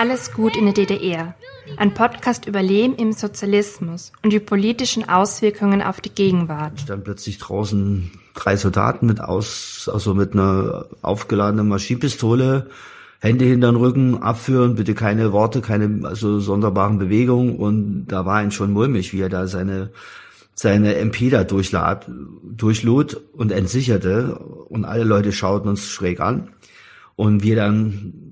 Alles gut in der DDR. Ein Podcast über Leben im Sozialismus und die politischen Auswirkungen auf die Gegenwart. Dann plötzlich draußen drei Soldaten mit aus, also mit einer aufgeladenen Maschinenpistole, Hände hinter den Rücken, abführen, bitte keine Worte, keine also sonderbaren Bewegungen und da war ihn schon mulmig, wie er da seine seine MP da durchlad, durchlud und entsicherte und alle Leute schauten uns schräg an und wir dann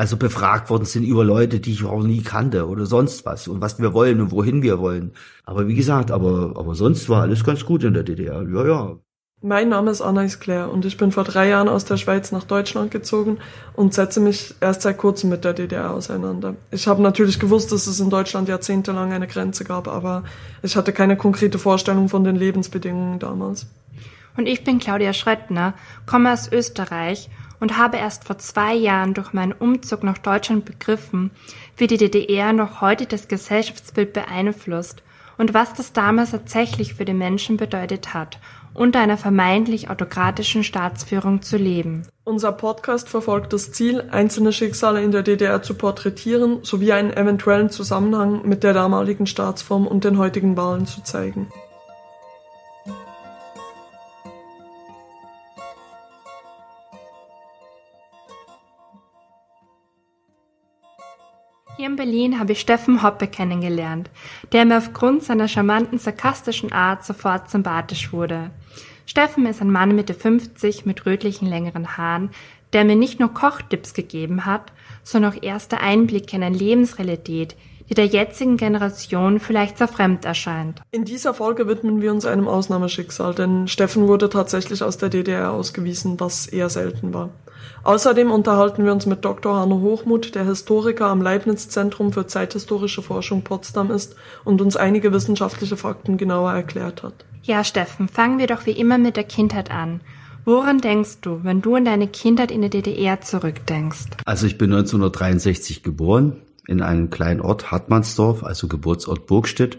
also befragt worden sind über Leute, die ich auch nie kannte oder sonst was und was wir wollen und wohin wir wollen. Aber wie gesagt, aber, aber sonst war alles ganz gut in der DDR. Ja, ja. Mein Name ist Anais Claire und ich bin vor drei Jahren aus der Schweiz nach Deutschland gezogen und setze mich erst seit kurzem mit der DDR auseinander. Ich habe natürlich gewusst, dass es in Deutschland jahrzehntelang eine Grenze gab, aber ich hatte keine konkrete Vorstellung von den Lebensbedingungen damals. Und ich bin Claudia Schröttner, komme aus Österreich und habe erst vor zwei Jahren durch meinen Umzug nach Deutschland begriffen, wie die DDR noch heute das Gesellschaftsbild beeinflusst und was das damals tatsächlich für die Menschen bedeutet hat unter einer vermeintlich autokratischen Staatsführung zu leben. Unser Podcast verfolgt das Ziel, einzelne Schicksale in der DDR zu porträtieren sowie einen eventuellen Zusammenhang mit der damaligen Staatsform und den heutigen Wahlen zu zeigen. Hier in Berlin habe ich Steffen Hoppe kennengelernt, der mir aufgrund seiner charmanten, sarkastischen Art sofort sympathisch wurde. Steffen ist ein Mann Mitte 50 mit rötlichen, längeren Haaren, der mir nicht nur Kochtipps gegeben hat, sondern auch erste Einblicke in eine Lebensrealität, die der jetzigen Generation vielleicht sehr fremd erscheint. In dieser Folge widmen wir uns einem Ausnahmeschicksal, denn Steffen wurde tatsächlich aus der DDR ausgewiesen, was eher selten war. Außerdem unterhalten wir uns mit Dr. Hanno Hochmuth, der Historiker am Leibniz-Zentrum für zeithistorische Forschung Potsdam ist und uns einige wissenschaftliche Fakten genauer erklärt hat. Ja, Steffen, fangen wir doch wie immer mit der Kindheit an. Woran denkst du, wenn du an deine Kindheit in der DDR zurückdenkst? Also ich bin 1963 geboren in einem kleinen Ort, Hartmannsdorf, also Geburtsort Burgstedt.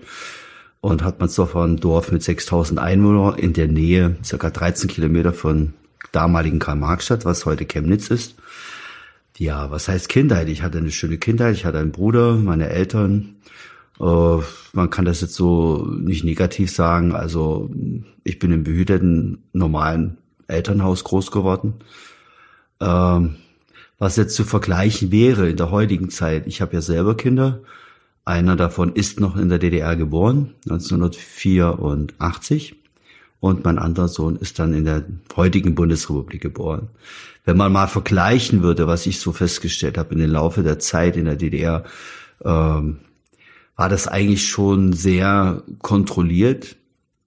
Und Hartmannsdorf war ein Dorf mit 6000 Einwohnern in der Nähe, circa 13 Kilometer von damaligen Karl-Marx-Stadt, was heute Chemnitz ist. Ja, was heißt Kindheit? Ich hatte eine schöne Kindheit, ich hatte einen Bruder, meine Eltern. Äh, man kann das jetzt so nicht negativ sagen. Also ich bin im behüteten, normalen Elternhaus groß geworden. Ähm, was jetzt zu vergleichen wäre in der heutigen Zeit, ich habe ja selber Kinder. Einer davon ist noch in der DDR geboren, 1984 und mein anderer Sohn ist dann in der heutigen Bundesrepublik geboren. Wenn man mal vergleichen würde, was ich so festgestellt habe in den Laufe der Zeit in der DDR, ähm, war das eigentlich schon sehr kontrolliert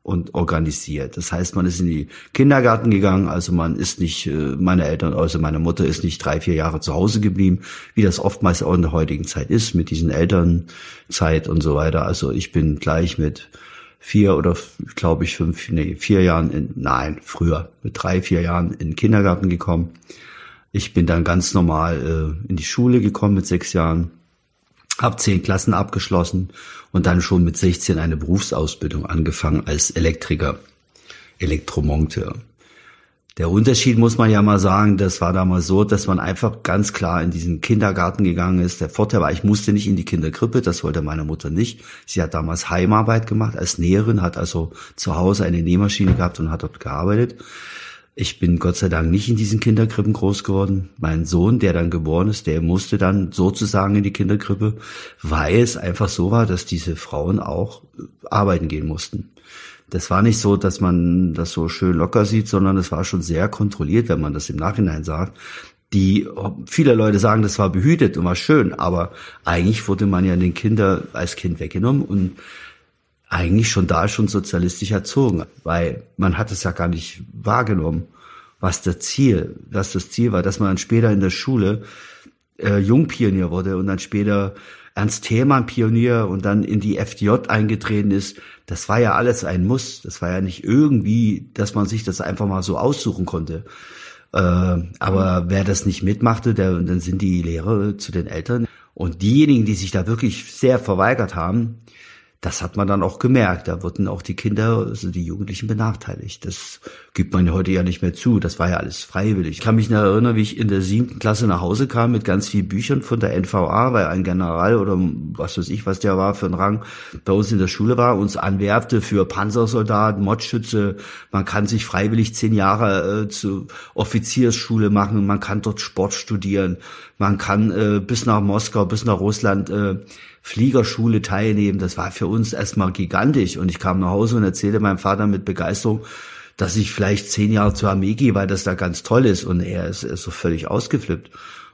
und organisiert. Das heißt, man ist in die Kindergarten gegangen, also man ist nicht, äh, meine Eltern, also meine Mutter ist nicht drei, vier Jahre zu Hause geblieben, wie das oftmals auch in der heutigen Zeit ist, mit diesen Elternzeit und so weiter. Also ich bin gleich mit vier oder glaube ich fünf, nee, vier Jahren in, nein, früher, mit drei, vier Jahren in den Kindergarten gekommen. Ich bin dann ganz normal äh, in die Schule gekommen mit sechs Jahren, habe zehn Klassen abgeschlossen und dann schon mit 16 eine Berufsausbildung angefangen als Elektriker, Elektromonteur. Der Unterschied muss man ja mal sagen, das war damals so, dass man einfach ganz klar in diesen Kindergarten gegangen ist. Der Vorteil war, ich musste nicht in die Kinderkrippe, das wollte meine Mutter nicht. Sie hat damals Heimarbeit gemacht als Näherin, hat also zu Hause eine Nähmaschine gehabt und hat dort gearbeitet. Ich bin Gott sei Dank nicht in diesen Kinderkrippen groß geworden. Mein Sohn, der dann geboren ist, der musste dann sozusagen in die Kinderkrippe, weil es einfach so war, dass diese Frauen auch arbeiten gehen mussten das war nicht so, dass man das so schön locker sieht, sondern es war schon sehr kontrolliert, wenn man das im Nachhinein sagt. Die, viele Leute sagen, das war behütet und war schön, aber eigentlich wurde man ja den Kinder als Kind weggenommen und eigentlich schon da schon sozialistisch erzogen, weil man hat es ja gar nicht wahrgenommen, was das Ziel, was das Ziel war, dass man dann später in der Schule äh, Jungpionier wurde und dann später Ernst Thälmann Pionier und dann in die FDJ eingetreten ist, das war ja alles ein Muss. Das war ja nicht irgendwie, dass man sich das einfach mal so aussuchen konnte. Äh, aber wer das nicht mitmachte, der, dann sind die Lehrer zu den Eltern. Und diejenigen, die sich da wirklich sehr verweigert haben, das hat man dann auch gemerkt. Da wurden auch die Kinder, also die Jugendlichen benachteiligt. Das gibt man heute ja nicht mehr zu. Das war ja alles freiwillig. Ich kann mich noch erinnern, wie ich in der siebten Klasse nach Hause kam mit ganz vielen Büchern von der NVA, weil ein General oder was weiß ich, was der war für ein Rang, bei uns in der Schule war, uns anwerbte für Panzersoldaten, Modschütze. Man kann sich freiwillig zehn Jahre äh, zur Offiziersschule machen. Man kann dort Sport studieren. Man kann äh, bis nach Moskau, bis nach Russland äh, Fliegerschule teilnehmen. Das war für uns erstmal gigantisch. Und ich kam nach Hause und erzählte meinem Vater mit Begeisterung, dass ich vielleicht zehn Jahre zur Armee gehe, weil das da ganz toll ist. Und er ist, ist so völlig ausgeflippt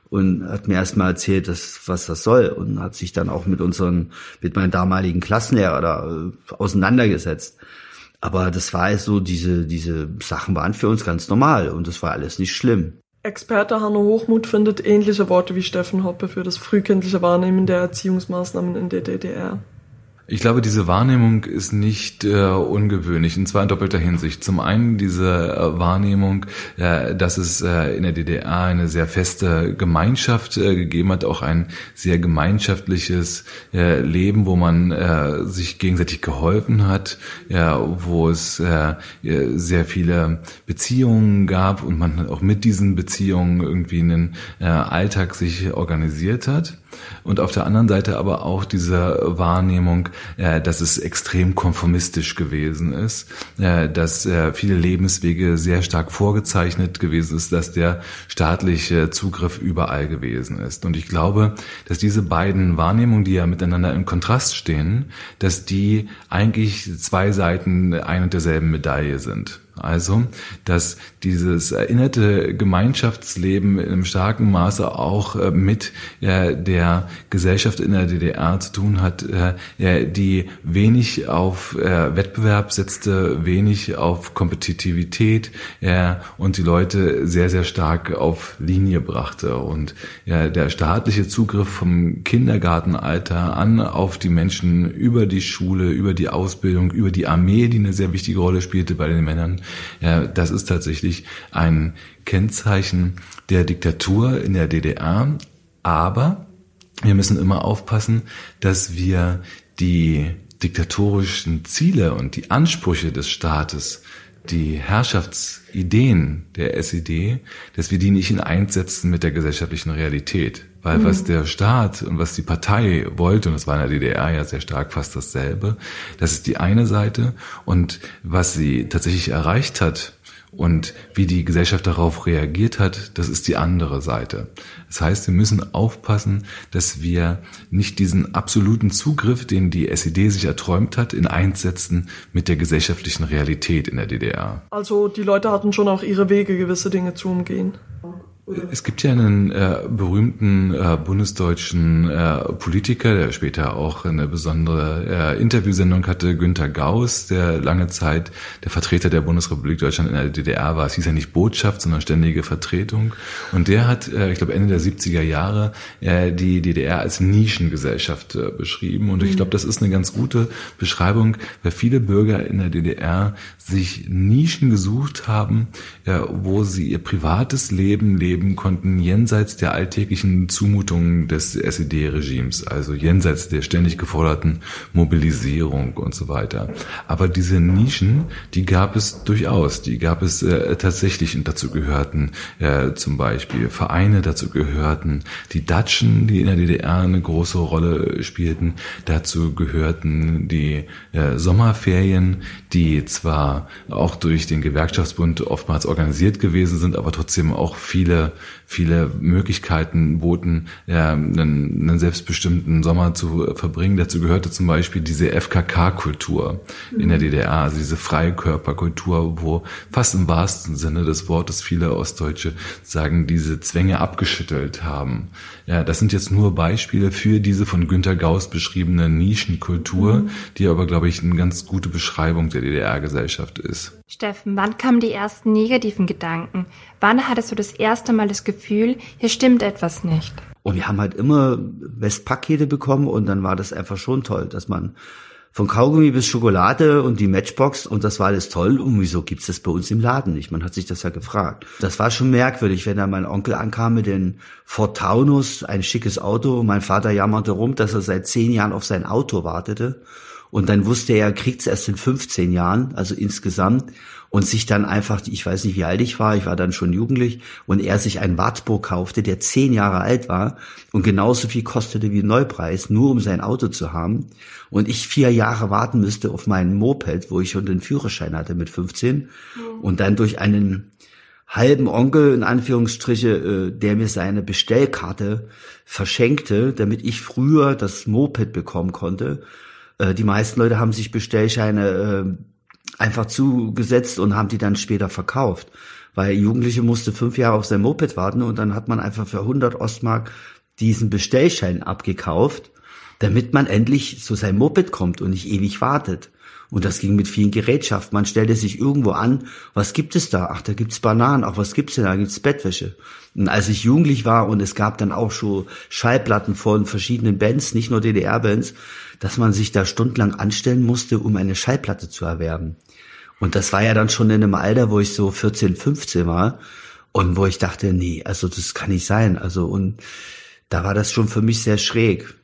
und hat mir erstmal erzählt, dass, was das soll und hat sich dann auch mit unseren, mit meinem damaligen Klassenlehrer da äh, auseinandergesetzt. Aber das war so, diese, diese Sachen waren für uns ganz normal und das war alles nicht schlimm. Experte Hanno Hochmuth findet ähnliche Worte wie Steffen Hoppe für das frühkindliche Wahrnehmen der Erziehungsmaßnahmen in der DDR. Ich glaube, diese Wahrnehmung ist nicht äh, ungewöhnlich, und zwar in doppelter Hinsicht. Zum einen diese äh, Wahrnehmung, äh, dass es äh, in der DDR eine sehr feste Gemeinschaft äh, gegeben hat, auch ein sehr gemeinschaftliches äh, Leben, wo man äh, sich gegenseitig geholfen hat, ja, wo es äh, sehr viele Beziehungen gab und man auch mit diesen Beziehungen irgendwie einen äh, Alltag sich organisiert hat und auf der anderen Seite aber auch diese Wahrnehmung, äh, dass es extrem konformistisch gewesen ist, äh, dass äh, viele Lebenswege sehr stark vorgezeichnet gewesen ist, dass der staatliche Zugriff überall gewesen ist. Und ich glaube, dass diese beiden Wahrnehmungen, die ja miteinander im Kontrast stehen, dass die eigentlich zwei Seiten ein und derselben Medaille sind. Also, dass dieses erinnerte Gemeinschaftsleben in einem starken Maße auch äh, mit der Gesellschaft in der DDR zu tun hat, äh, die wenig auf äh, Wettbewerb setzte, wenig auf Kompetitivität und die Leute sehr, sehr stark auf Linie brachte. Und der staatliche Zugriff vom Kindergartenalter an auf die Menschen über die Schule, über die Ausbildung, über die Armee, die eine sehr wichtige Rolle spielte bei den Männern, ja, das ist tatsächlich ein Kennzeichen der Diktatur in der DDR. Aber wir müssen immer aufpassen, dass wir die diktatorischen Ziele und die Ansprüche des Staates, die Herrschaftsideen der SED, dass wir die nicht in eins setzen mit der gesellschaftlichen Realität. Weil mhm. was der Staat und was die Partei wollte, und das war in der DDR ja sehr stark fast dasselbe, das ist die eine Seite. Und was sie tatsächlich erreicht hat und wie die Gesellschaft darauf reagiert hat, das ist die andere Seite. Das heißt, wir müssen aufpassen, dass wir nicht diesen absoluten Zugriff, den die SED sich erträumt hat, in eins setzen mit der gesellschaftlichen Realität in der DDR. Also die Leute hatten schon auch ihre Wege, gewisse Dinge zu umgehen. Es gibt ja einen äh, berühmten äh, bundesdeutschen äh, Politiker, der später auch eine besondere äh, Interviewsendung hatte, Günter Gauss, der lange Zeit der Vertreter der Bundesrepublik Deutschland in der DDR war. Es hieß ja nicht Botschaft, sondern ständige Vertretung. Und der hat, äh, ich glaube Ende der 70er Jahre, äh, die DDR als Nischengesellschaft beschrieben. Und ich glaube, das ist eine ganz gute Beschreibung, weil viele Bürger in der DDR sich Nischen gesucht haben, wo sie ihr privates Leben leben leben konnten, jenseits der alltäglichen Zumutungen des SED-Regimes, also jenseits der ständig geforderten Mobilisierung und so weiter. Aber diese Nischen, die gab es durchaus, die gab es äh, tatsächlich. Und dazu gehörten äh, zum Beispiel Vereine, dazu gehörten die Datschen, die in der DDR eine große Rolle spielten, dazu gehörten die äh, Sommerferien, die zwar auch durch den Gewerkschaftsbund oftmals organisiert gewesen sind, aber trotzdem auch viele Leute viele, Möglichkeiten boten, ja, einen, einen selbstbestimmten Sommer zu verbringen. Dazu gehörte zum Beispiel diese FKK-Kultur in der DDR, also diese Freikörperkultur, wo fast im wahrsten Sinne des Wortes viele Ostdeutsche sagen, diese Zwänge abgeschüttelt haben. Ja, das sind jetzt nur Beispiele für diese von Günter Gauss beschriebene Nischenkultur, mhm. die aber, glaube ich, eine ganz gute Beschreibung der DDR-Gesellschaft ist. Steffen, wann kamen die ersten negativen Gedanken? Wann hattest du das erste Mal das Gefühl, hier stimmt etwas nicht? Und wir haben halt immer Westpakete bekommen und dann war das einfach schon toll, dass man von Kaugummi bis Schokolade und die Matchbox und das war alles toll. Und wieso gibt's das bei uns im Laden nicht? Man hat sich das ja gefragt. Das war schon merkwürdig, wenn da mein Onkel ankam mit dem Ford Taunus, ein schickes Auto. Mein Vater jammerte rum, dass er seit zehn Jahren auf sein Auto wartete Und dann wusste er, er kriegt es erst in 15 Jahren, also insgesamt. Und sich dann einfach, ich weiß nicht, wie alt ich war, ich war dann schon jugendlich, und er sich einen Wartburg kaufte, der zehn Jahre alt war und genauso viel kostete wie Neupreis, nur um sein Auto zu haben. Und ich vier Jahre warten müsste auf meinen Moped, wo ich schon den Führerschein hatte mit 15. Mhm. Und dann durch einen halben Onkel, in Anführungsstriche, äh, der mir seine Bestellkarte verschenkte, damit ich früher das Moped bekommen konnte. Äh, die meisten Leute haben sich Bestellscheine äh, einfach zugesetzt und haben die dann später verkauft. Weil Jugendliche musste fünf Jahre auf sein Moped warten und dann hat man einfach für 100 Ostmark diesen Bestellschein abgekauft, damit man endlich zu seinem Moped kommt und nicht ewig wartet. Und das ging mit vielen Gerätschaften. Man stellte sich irgendwo an, was gibt es da? Ach, da gibt's Bananen. Ach, was gibt's denn da? Gibt's Bettwäsche. Und als ich jugendlich war und es gab dann auch schon Schallplatten von verschiedenen Bands, nicht nur DDR-Bands, dass man sich da stundenlang anstellen musste, um eine Schallplatte zu erwerben. Und das war ja dann schon in einem Alter, wo ich so 14, 15 war und wo ich dachte, nee, also das kann nicht sein. Also und da war das schon für mich sehr schräg.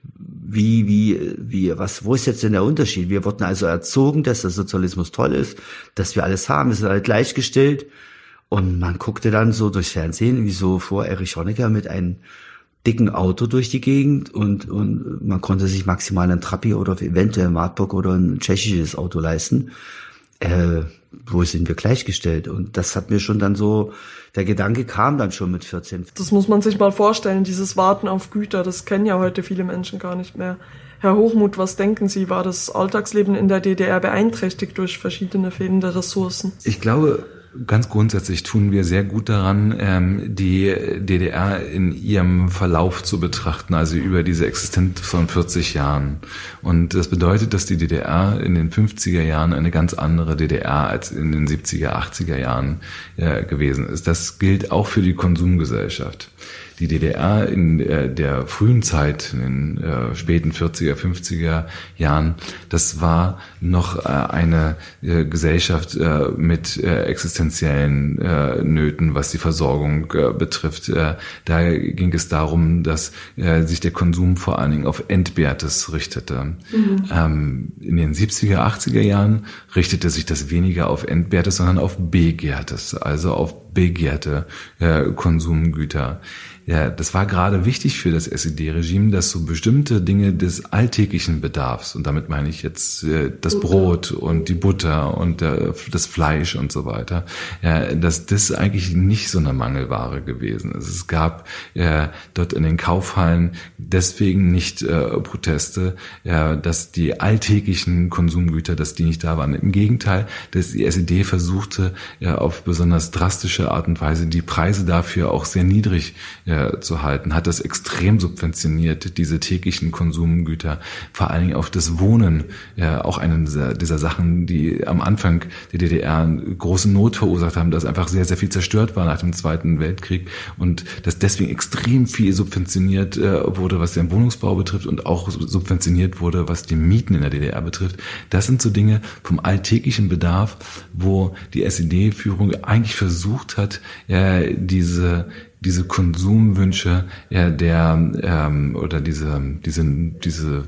Wie, wie, wie, was, wo ist jetzt denn der Unterschied? Wir wurden also erzogen, dass der Sozialismus toll ist, dass wir alles haben, wir sind alle gleichgestellt. Und man guckte dann so durchs Fernsehen, wie so vor Erich Honecker mit einem dicken Auto durch die Gegend und, und man konnte sich maximal ein Trapi oder eventuell ein Wartburg oder ein tschechisches Auto leisten. Äh, wo sind wir gleichgestellt? Und das hat mir schon dann so, der Gedanke kam dann schon mit 14. Das muss man sich mal vorstellen, dieses Warten auf Güter, das kennen ja heute viele Menschen gar nicht mehr. Herr Hochmuth, was denken Sie, war das Alltagsleben in der DDR beeinträchtigt durch verschiedene fehlende Ressourcen? Ich glaube, Ganz grundsätzlich tun wir sehr gut daran, ähm, die DDR in ihrem Verlauf zu betrachten, also über diese Existenz von 40 Jahren. Und das bedeutet, dass die DDR in den 50er Jahren eine ganz andere DDR als in den 70er, 80er Jahren äh, gewesen ist. Das gilt auch für die Konsumgesellschaft die DDR in äh, der frühen Zeit, in den äh, späten 40er, 50er Jahren, das war noch äh, eine Gesellschaft mit existenziellen Nöten, was die Versorgung betrifft. Da ging es darum, dass sich der Konsum vor allen Dingen auf Entbehrtes richtete. Mhm. Ähm, in den 70er, 80er Jahren richtete sich das weniger auf Entbehrtes, sondern auf Begehrtes, also auf begehrte Konsumgüter. Ja, das war gerade wichtig für das SED-Regime, dass so bestimmte Dinge des alltäglichen Bedarfs, und damit meine ich jetzt äh, das Brot und die Butter und äh, das Fleisch und so weiter, ja, dass das eigentlich nicht so eine Mangelware gewesen ist. Es gab äh, dort in den Kaufhallen deswegen nicht äh, Proteste, ja, dass die alltäglichen Konsumgüter, dass die nicht da waren. Im Gegenteil, dass die SED versuchte, ja, auf besonders drastische Art und Weise die Preise dafür auch sehr niedrig ja, äh, zu halten, hat das extrem subventioniert, diese täglichen Konsumgüter, vor allen Dingen auf das Wohnen, ja, auch eine dieser, dieser Sachen, die am Anfang der DDR große Not verursacht haben, dass einfach sehr, sehr viel zerstört war nach dem Zweiten Weltkrieg und dass deswegen extrem viel subventioniert äh, wurde, was den Wohnungsbau betrifft und auch subventioniert wurde, was die Mieten in der DDR betrifft. Das sind so Dinge vom alltäglichen Bedarf, wo die SED-Führung eigentlich versucht hat, ja, diese diese Konsumwünsche ja, der ähm, oder diese diese diese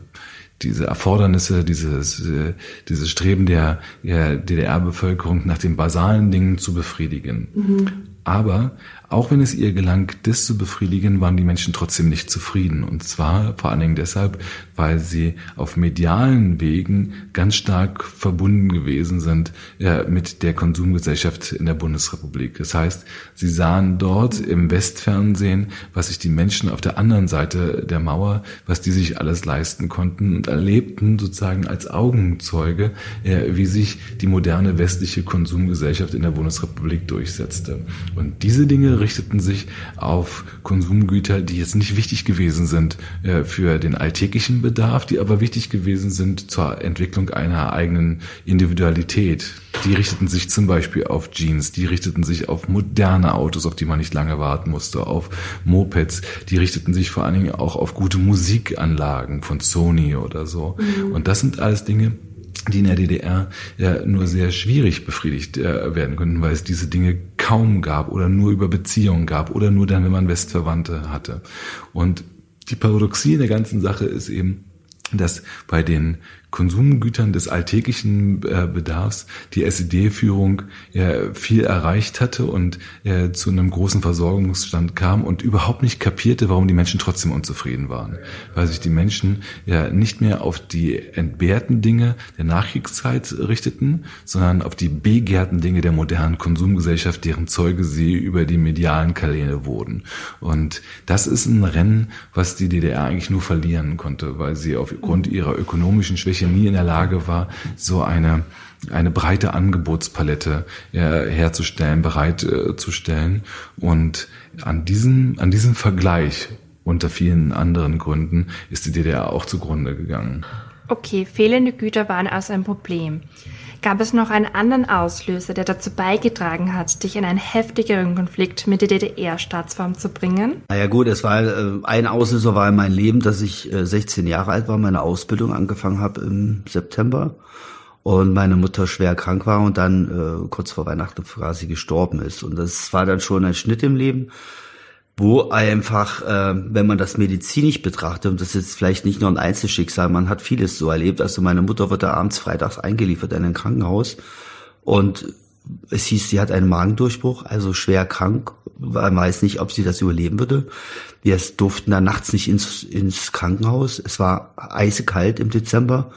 diese Erfordernisse, dieses, äh, dieses Streben der, der DDR-Bevölkerung nach den basalen Dingen zu befriedigen. Mhm. Aber auch wenn es ihr gelang, das zu befriedigen, waren die Menschen trotzdem nicht zufrieden. Und zwar vor allen Dingen deshalb, weil sie auf medialen Wegen ganz stark verbunden gewesen sind ja, mit der Konsumgesellschaft in der Bundesrepublik. Das heißt, sie sahen dort im Westfernsehen, was sich die Menschen auf der anderen Seite der Mauer, was die sich alles leisten konnten und erlebten sozusagen als Augenzeuge, ja, wie sich die moderne westliche Konsumgesellschaft in der Bundesrepublik durchsetzte. Und diese Dinge richteten sich auf Konsumgüter, die jetzt nicht wichtig gewesen sind äh, für den alltäglichen Bedarf, die aber wichtig gewesen sind zur Entwicklung einer eigenen Individualität. Die richteten sich zum Beispiel auf Jeans, die richteten sich auf moderne Autos, auf die man nicht lange warten musste, auf Mopeds, die richteten sich vor allen Dingen auch auf gute Musikanlagen von Sony oder so. Mhm. Und das sind alles Dinge, die in der DDR ja nur sehr schwierig befriedigt äh, werden könnten, weil es diese Dinge kaum gab oder nur über Beziehungen gab oder nur dann, wenn man Westverwandte hatte. Und die Paradoxie in der ganzen Sache ist eben, dass bei den Konsumgütern des alltäglichen äh, Bedarfs die SED-Führung ja, viel erreicht hatte und ja, zu einem großen Versorgungsstand kam und überhaupt nicht kapierte, warum die Menschen trotzdem unzufrieden waren. Weil sich die Menschen ja nicht mehr auf die entbehrten Dinge der Nachkriegszeit richteten, sondern auf die begehrten Dinge der modernen Konsumgesellschaft, deren Zeuge sie über die medialen Kanäle wurden. Und das ist ein Rennen, was die DDR eigentlich nur verlieren konnte, weil sie aufgrund ihrer ökonomischen Schwäche Chemie in der Lage war, so eine eine breite Angebotspalette äh, herzustellen, bereitzustellen. Äh, und an diesem, an diesem Vergleich unter vielen anderen Gründen ist die DDR auch zugrunde gegangen. Okay, fehlende Güter waren also ein Problem. Gab es noch einen anderen Auslöser, der dazu beigetragen hat, dich in einen heftigeren Konflikt mit der DDR-Staatsform zu bringen? Naja gut, es war äh, ein Auslöser war in meinem Leben, dass ich äh, 16 Jahre alt war, meine Ausbildung angefangen habe im September und meine Mutter schwer krank war und dann äh, kurz vor Weihnachten quasi gestorben ist. Und das war dann schon ein Schnitt im Leben wo einfach, äh, wenn man das medizinisch betrachtet, und das ist vielleicht nicht nur ein Einzelschicksal, man hat vieles so erlebt. Also meine Mutter wurde abends freitags eingeliefert in ein Krankenhaus und es hieß, sie hat einen Magendurchbruch, also schwer krank. Man weiß nicht, ob sie das überleben würde. Wir durften dann nachts nicht ins, ins Krankenhaus. Es war eisekalt im Dezember.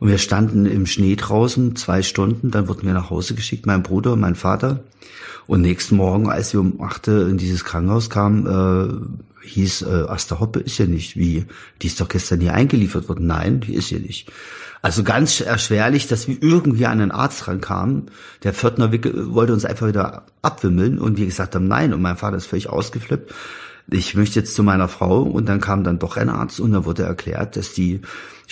Und wir standen im Schnee draußen zwei Stunden. Dann wurden wir nach Hause geschickt, mein Bruder und mein Vater. Und nächsten Morgen, als wir um achte in dieses Krankenhaus kamen, äh, hieß, äh, Asta Hoppe ist ja nicht. Wie? Die ist doch gestern hier eingeliefert worden. Nein, die ist hier nicht. Also ganz erschwerlich, dass wir irgendwie an einen Arzt rankamen. Der Pförtner wollte uns einfach wieder abwimmeln und wir gesagt haben, nein. Und mein Vater ist völlig ausgeflippt. Ich möchte jetzt zu meiner Frau und dann kam dann doch ein Arzt und dann wurde erklärt, dass die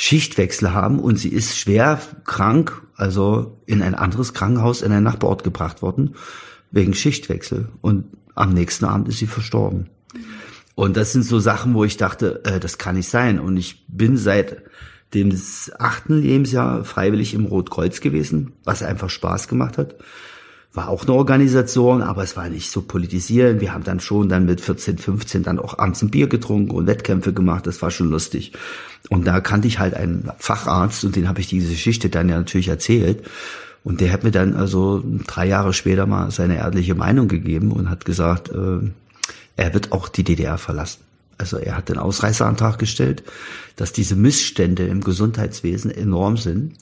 Schichtwechsel haben und sie ist schwer krank, also in ein anderes Krankenhaus in einen Nachbarort gebracht worden wegen Schichtwechsel. Und am nächsten Abend ist sie verstorben. Und das sind so Sachen, wo ich dachte, äh, das kann nicht sein. Und ich bin seit dem achten Lebensjahr freiwillig im Rotkreuz gewesen, was einfach Spaß gemacht hat. War auch eine Organisation, aber es war nicht so politisierend. Wir haben dann schon dann mit 14, 15 dann auch abends ein Bier getrunken und Wettkämpfe gemacht. Das war schon lustig. Und da kannte ich halt einen Facharzt und den habe ich diese Geschichte dann ja natürlich erzählt. Und der hat mir dann also drei Jahre später mal seine ehrliche Meinung gegeben und hat gesagt, äh, er wird auch die DDR verlassen. Also er hat den Ausreiseantrag gestellt, dass diese Missstände im Gesundheitswesen enorm sind.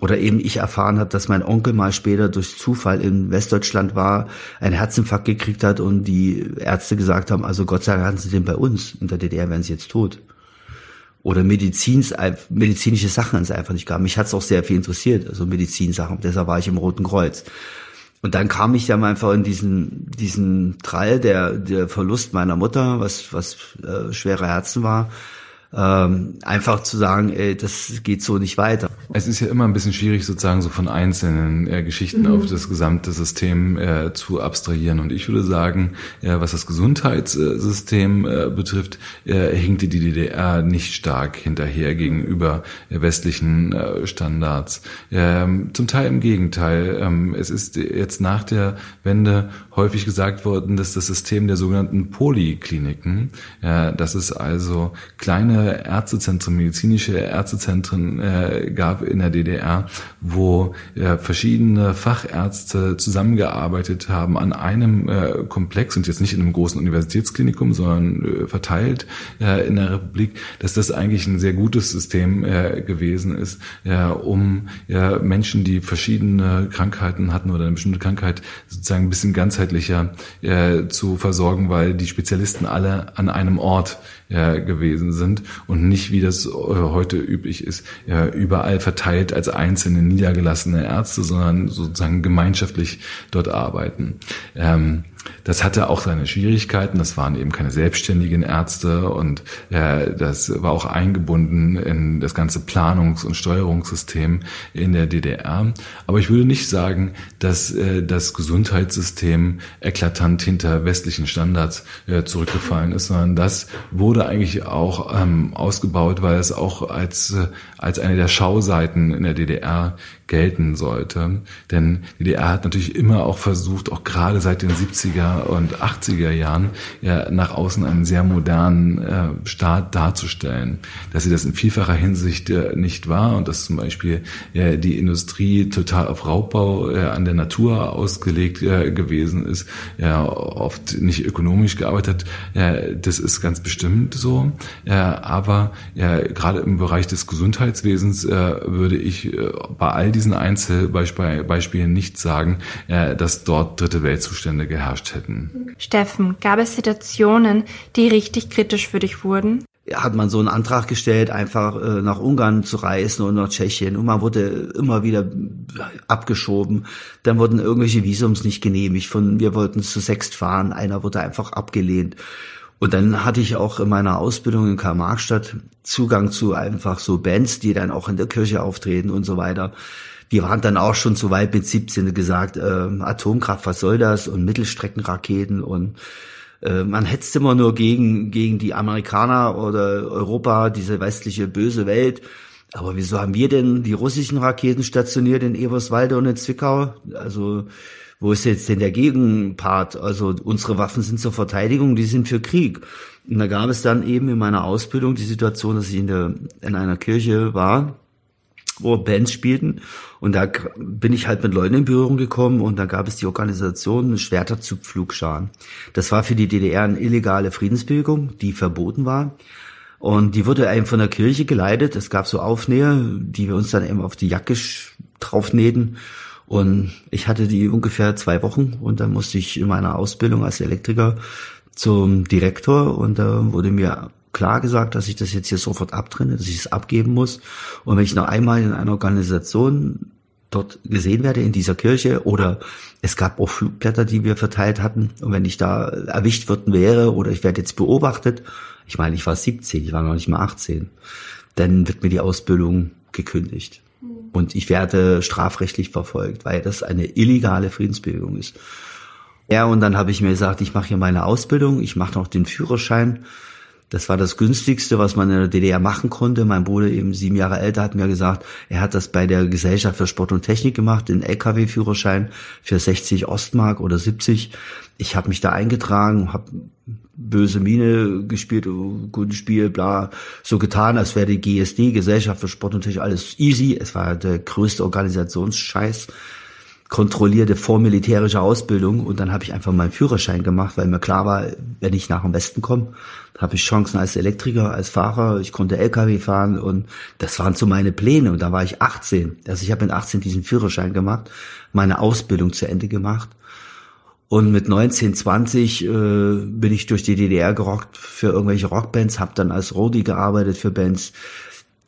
Oder eben ich erfahren habe, dass mein Onkel mal später durch Zufall in Westdeutschland war, einen Herzinfarkt gekriegt hat und die Ärzte gesagt haben, also Gott sei Dank hatten sie den bei uns. In der DDR wären sie jetzt tot oder Medizins, medizinische Sachen es einfach nicht gab. Mich hat es auch sehr viel interessiert, also Medizinsachen. Deshalb war ich im Roten Kreuz. Und dann kam ich dann einfach in diesen, diesen Trall, der, der Verlust meiner Mutter, was, was äh, schwere Herzen war, ähm, einfach zu sagen, ey, das geht so nicht weiter. Es ist ja immer ein bisschen schwierig, sozusagen so von einzelnen äh, Geschichten mhm. auf das gesamte System äh, zu abstrahieren. Und ich würde sagen, äh, was das Gesundheitssystem äh, betrifft, äh, hinkte die DDR nicht stark hinterher gegenüber westlichen äh, Standards. Ähm, zum Teil im Gegenteil. Ähm, es ist jetzt nach der Wende häufig gesagt worden, dass das System der sogenannten Polikliniken, äh, das ist also kleine Ärztezentren, medizinische Ärztezentren äh, gab in der DDR, wo äh, verschiedene Fachärzte zusammengearbeitet haben an einem äh, Komplex und jetzt nicht in einem großen Universitätsklinikum, sondern äh, verteilt äh, in der Republik, dass das eigentlich ein sehr gutes System äh, gewesen ist, äh, um äh, Menschen, die verschiedene Krankheiten hatten oder eine bestimmte Krankheit sozusagen ein bisschen ganzheitlicher äh, zu versorgen, weil die Spezialisten alle an einem Ort äh, gewesen sind und nicht, wie das äh, heute üblich ist, ja, überall verteilt als einzelne niedergelassene Ärzte, sondern sozusagen gemeinschaftlich dort arbeiten. Ähm, das hatte auch seine Schwierigkeiten. Das waren eben keine selbstständigen Ärzte und äh, das war auch eingebunden in das ganze Planungs- und Steuerungssystem in der DDR. Aber ich würde nicht sagen, dass äh, das Gesundheitssystem eklatant hinter westlichen Standards äh, zurückgefallen ist, sondern das wurde eigentlich auch ähm, ausgebaut, weil es auch als, äh, als eine der Schauseiten in der DDR gelten sollte. Denn die DDR hat natürlich immer auch versucht, auch gerade seit den 70 70er und 80er Jahren ja nach außen einen sehr modernen äh, Staat darzustellen. Dass sie das in vielfacher Hinsicht äh, nicht war und dass zum Beispiel äh, die Industrie total auf Raubbau äh, an der Natur ausgelegt äh, gewesen ist, ja oft nicht ökonomisch gearbeitet, äh, das ist ganz bestimmt so. Äh, aber ja, gerade im Bereich des Gesundheitswesens äh, würde ich äh, bei all diesen Einzelbeispielen nicht sagen, äh, dass dort dritte Weltzustände geherrscht hätten. Steffen, gab es Situationen, die richtig kritisch für dich wurden? hat man so einen Antrag gestellt, einfach äh, nach Ungarn zu reisen und nach Tschechien. Und man wurde immer wieder abgeschoben. Dann wurden irgendwelche Visums nicht genehmigt. Von wir wollten zu sechst fahren, einer wurde einfach abgelehnt. Und dann hatte ich auch in meiner Ausbildung in Karl-Marx-Stadt Zugang zu einfach so Bands, die dann auch in der Kirche auftreten und so weiter. Die waren dann auch schon zu weit mit 17 gesagt, äh, Atomkraft, was soll das? Und Mittelstreckenraketen und äh, man hetzt immer nur gegen, gegen die Amerikaner oder Europa, diese westliche böse Welt. Aber wieso haben wir denn die russischen Raketen stationiert in Eberswalde und in Zwickau? Also, wo ist jetzt denn der Gegenpart? Also, unsere Waffen sind zur Verteidigung, die sind für Krieg. Und da gab es dann eben in meiner Ausbildung die Situation, dass ich in, der, in einer Kirche war, wo Bands spielten. Und da bin ich halt mit Leuten in Berührung gekommen und da gab es die Organisation Schwerterzugpflugscharen. Das war für die DDR eine illegale Friedensbewegung, die verboten war. Und die wurde eben von der Kirche geleitet. Es gab so Aufnäher, die wir uns dann eben auf die Jacke draufnähten. Und ich hatte die ungefähr zwei Wochen und dann musste ich in meiner Ausbildung als Elektriker zum Direktor und da wurde mir klar gesagt, dass ich das jetzt hier sofort abtrenne, dass ich es abgeben muss. Und wenn ich noch einmal in einer Organisation dort gesehen werde in dieser Kirche oder es gab auch Flugblätter, die wir verteilt hatten und wenn ich da erwischt worden wäre oder ich werde jetzt beobachtet, ich meine, ich war 17, ich war noch nicht mal 18, dann wird mir die Ausbildung gekündigt. Und ich werde strafrechtlich verfolgt, weil das eine illegale Friedensbewegung ist. Ja, und dann habe ich mir gesagt, ich mache hier meine Ausbildung, ich mache noch den Führerschein das war das günstigste, was man in der DDR machen konnte. Mein Bruder, eben sieben Jahre älter, hat mir gesagt, er hat das bei der Gesellschaft für Sport und Technik gemacht, den LKW-Führerschein für 60 Ostmark oder 70. Ich habe mich da eingetragen, habe böse Miene gespielt, oh, gutes Spiel, bla, so getan, als wäre die GSD, Gesellschaft für Sport und Technik, alles easy. Es war der größte Organisationsscheiß kontrollierte vormilitärische Ausbildung und dann habe ich einfach meinen Führerschein gemacht, weil mir klar war, wenn ich nach dem Westen komme, habe ich Chancen als Elektriker, als Fahrer, ich konnte LKW fahren und das waren so meine Pläne. Und da war ich 18. Also ich habe mit 18 diesen Führerschein gemacht, meine Ausbildung zu Ende gemacht. Und mit 19, 20 äh, bin ich durch die DDR gerockt für irgendwelche Rockbands, habe dann als Rodi gearbeitet für Bands,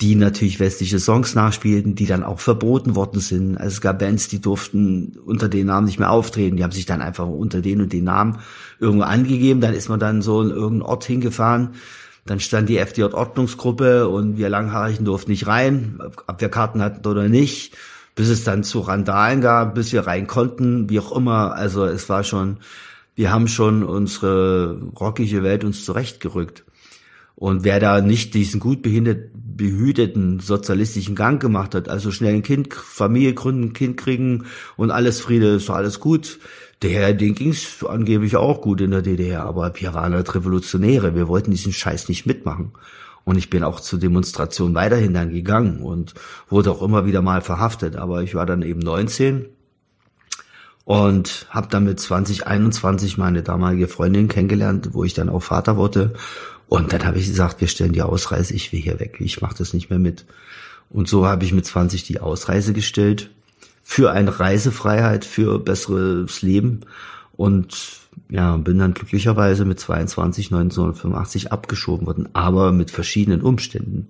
die natürlich westliche Songs nachspielten, die dann auch verboten worden sind. Also es gab Bands, die durften unter den Namen nicht mehr auftreten. Die haben sich dann einfach unter den und den Namen irgendwo angegeben. Dann ist man dann so in irgendeinen Ort hingefahren. Dann stand die FDJ-Ordnungsgruppe und wir Langhaarigen durften nicht rein, ob wir Karten hatten oder nicht, bis es dann zu Randalen gab, bis wir rein konnten, wie auch immer. Also es war schon, wir haben schon unsere rockige Welt uns zurechtgerückt. Und wer da nicht diesen gut behüteten sozialistischen Gang gemacht hat, also schnell ein Kind, Familie gründen, Kind kriegen und alles Friede, ist alles gut, der, den ging's angeblich auch gut in der DDR, aber wir waren halt Revolutionäre, wir wollten diesen Scheiß nicht mitmachen. Und ich bin auch zur Demonstration weiterhin dann gegangen und wurde auch immer wieder mal verhaftet. Aber ich war dann eben 19 und habe dann mit 2021 meine damalige Freundin kennengelernt, wo ich dann auch Vater wurde. Und dann habe ich gesagt, wir stellen die Ausreise, ich will hier weg, ich mache das nicht mehr mit. Und so habe ich mit 20 die Ausreise gestellt für eine Reisefreiheit, für besseres Leben und ja, bin dann glücklicherweise mit 22 1985 abgeschoben worden, aber mit verschiedenen Umständen.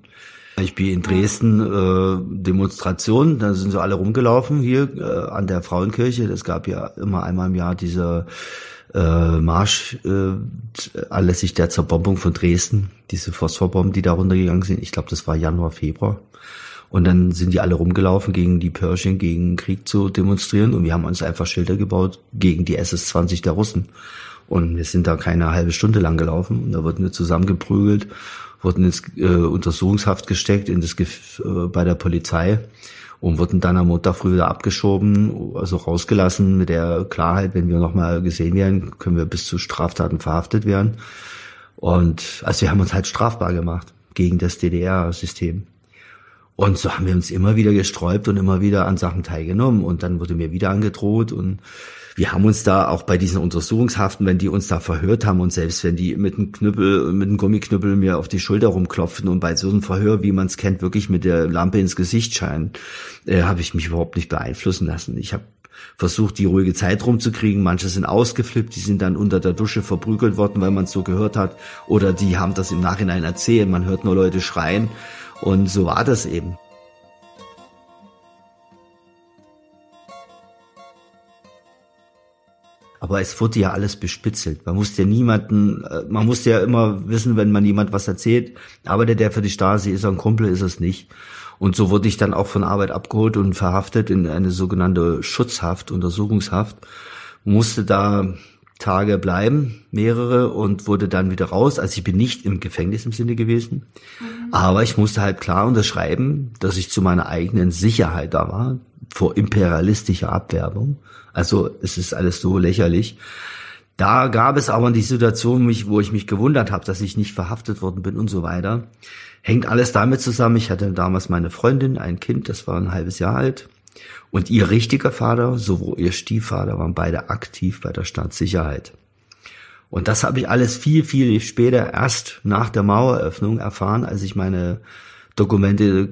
Ich bin in Dresden äh, Demonstration, da sind sie alle rumgelaufen hier äh, an der Frauenkirche. Es gab ja immer einmal im Jahr diese äh, Marsch äh, anlässlich der Zerbombung von Dresden, diese Phosphorbomben, die da runtergegangen sind. Ich glaube, das war Januar, Februar. Und dann sind die alle rumgelaufen, gegen die Pershing, gegen Krieg zu demonstrieren. Und wir haben uns einfach Schilder gebaut gegen die SS-20 der Russen. Und wir sind da keine halbe Stunde lang gelaufen. Und da wurden wir zusammengeprügelt wurden ins äh, Untersuchungshaft gesteckt in das äh, bei der Polizei und wurden dann am Montag früh wieder abgeschoben, also rausgelassen mit der Klarheit, wenn wir nochmal gesehen werden, können wir bis zu Straftaten verhaftet werden. Und also wir haben uns halt strafbar gemacht gegen das DDR-System. Und so haben wir uns immer wieder gesträubt und immer wieder an Sachen teilgenommen. Und dann wurde mir wieder angedroht und wir haben uns da auch bei diesen Untersuchungshaften, wenn die uns da verhört haben und selbst wenn die mit einem Knüppel, mit einem Gummiknüppel mir auf die Schulter rumklopfen und bei so einem Verhör, wie man es kennt, wirklich mit der Lampe ins Gesicht scheinen, äh, habe ich mich überhaupt nicht beeinflussen lassen. Ich habe versucht, die ruhige Zeit rumzukriegen. Manche sind ausgeflippt, die sind dann unter der Dusche verprügelt worden, weil man es so gehört hat. Oder die haben das im Nachhinein erzählt. Man hört nur Leute schreien. Und so war das eben. Aber es wurde ja alles bespitzelt. Man musste ja niemanden, äh, man musste ja immer wissen, wenn man jemand was erzählt, arbeitet der für die Stasi, ist er ein Kumpel, ist es nicht. Und so wurde ich dann auch von Arbeit abgeholt und verhaftet in eine sogenannte Schutzhaft, Untersuchungshaft. Musste da Tage bleiben, mehrere, und wurde dann wieder raus. Also ich bin nicht im Gefängnis im Sinne gewesen. Mhm. Aber ich musste halt klar unterschreiben, dass ich zu meiner eigenen Sicherheit da war, vor imperialistischer Abwerbung also es ist alles so lächerlich. Da gab es aber die Situation, wo ich mich gewundert habe, dass ich nicht verhaftet worden bin und so weiter. Hängt alles damit zusammen. Ich hatte damals meine Freundin, ein Kind, das war ein halbes Jahr alt. Und ihr richtiger Vater, sowohl ihr Stiefvater, waren beide aktiv bei der Staatssicherheit. Und das habe ich alles viel, viel später erst nach der Maueröffnung erfahren, als ich meine Dokumente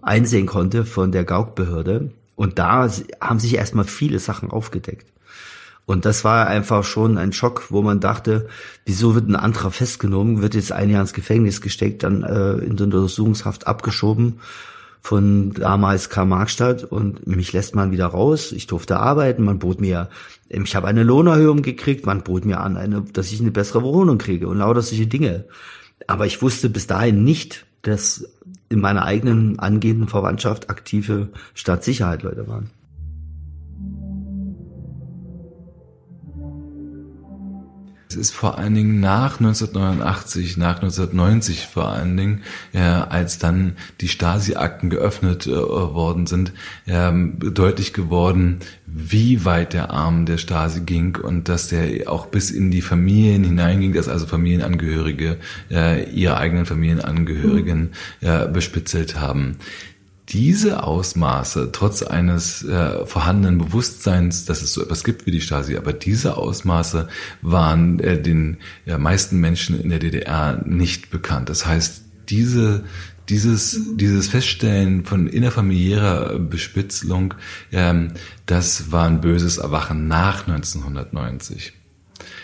einsehen konnte von der Gaukbehörde. Und da haben sich erstmal viele Sachen aufgedeckt. Und das war einfach schon ein Schock, wo man dachte, wieso wird ein anderer festgenommen, wird jetzt ein Jahr ins Gefängnis gesteckt, dann äh, in der Untersuchungshaft abgeschoben von damals Karl-Marx-Stadt und mich lässt man wieder raus. Ich durfte arbeiten, man bot mir, ich habe eine Lohnerhöhung gekriegt, man bot mir an, eine, dass ich eine bessere Wohnung kriege und lauter solche Dinge. Aber ich wusste bis dahin nicht, dass in meiner eigenen angehenden Verwandtschaft aktive Staatssicherheit Leute waren. Es ist vor allen Dingen nach 1989, nach 1990 vor allen Dingen, äh, als dann die Stasi-Akten geöffnet äh, worden sind, äh, deutlich geworden, wie weit der Arm der Stasi ging und dass der auch bis in die Familien hineinging, dass also Familienangehörige äh, ihre eigenen Familienangehörigen äh, bespitzelt haben diese Ausmaße, trotz eines äh, vorhandenen Bewusstseins, dass es so etwas gibt wie die Stasi, aber diese Ausmaße waren äh, den äh, meisten Menschen in der DDR nicht bekannt. Das heißt, diese dieses, dieses Feststellen von innerfamiliärer Bespitzelung, ähm, das war ein böses Erwachen nach 1990.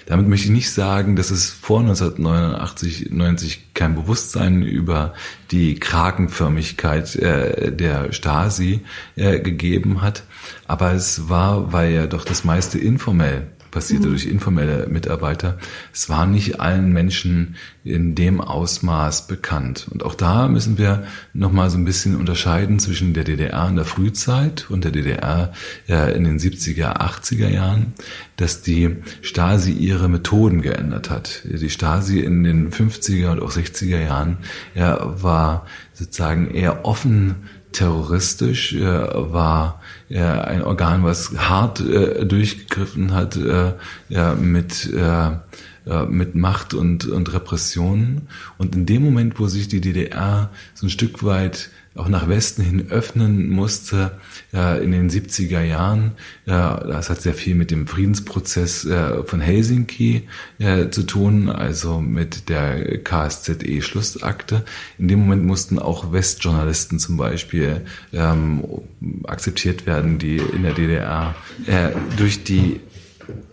Damit möchte ich nicht sagen, dass es vor 1989, 90 kein Bewusstsein über die Krakenförmigkeit äh, der Stasi äh, gegeben hat, aber es war, weil ja doch das meiste informell passierte mhm. durch informelle Mitarbeiter. Es war nicht allen Menschen in dem Ausmaß bekannt. Und auch da müssen wir nochmal so ein bisschen unterscheiden zwischen der DDR in der Frühzeit und der DDR in den 70er, 80er Jahren, dass die Stasi ihre Methoden geändert hat. Die Stasi in den 50er und auch 60er Jahren ja, war sozusagen eher offen terroristisch, war äh, ein Organ, was hart äh, durchgegriffen hat äh, ja, mit äh, äh, mit Macht und, und Repressionen. Und in dem Moment, wo sich die DDR so ein Stück weit auch nach Westen hin öffnen musste äh, in den 70er Jahren. Äh, das hat sehr viel mit dem Friedensprozess äh, von Helsinki äh, zu tun, also mit der KSZE-Schlussakte. In dem Moment mussten auch Westjournalisten zum Beispiel ähm, akzeptiert werden, die in der DDR äh, durch die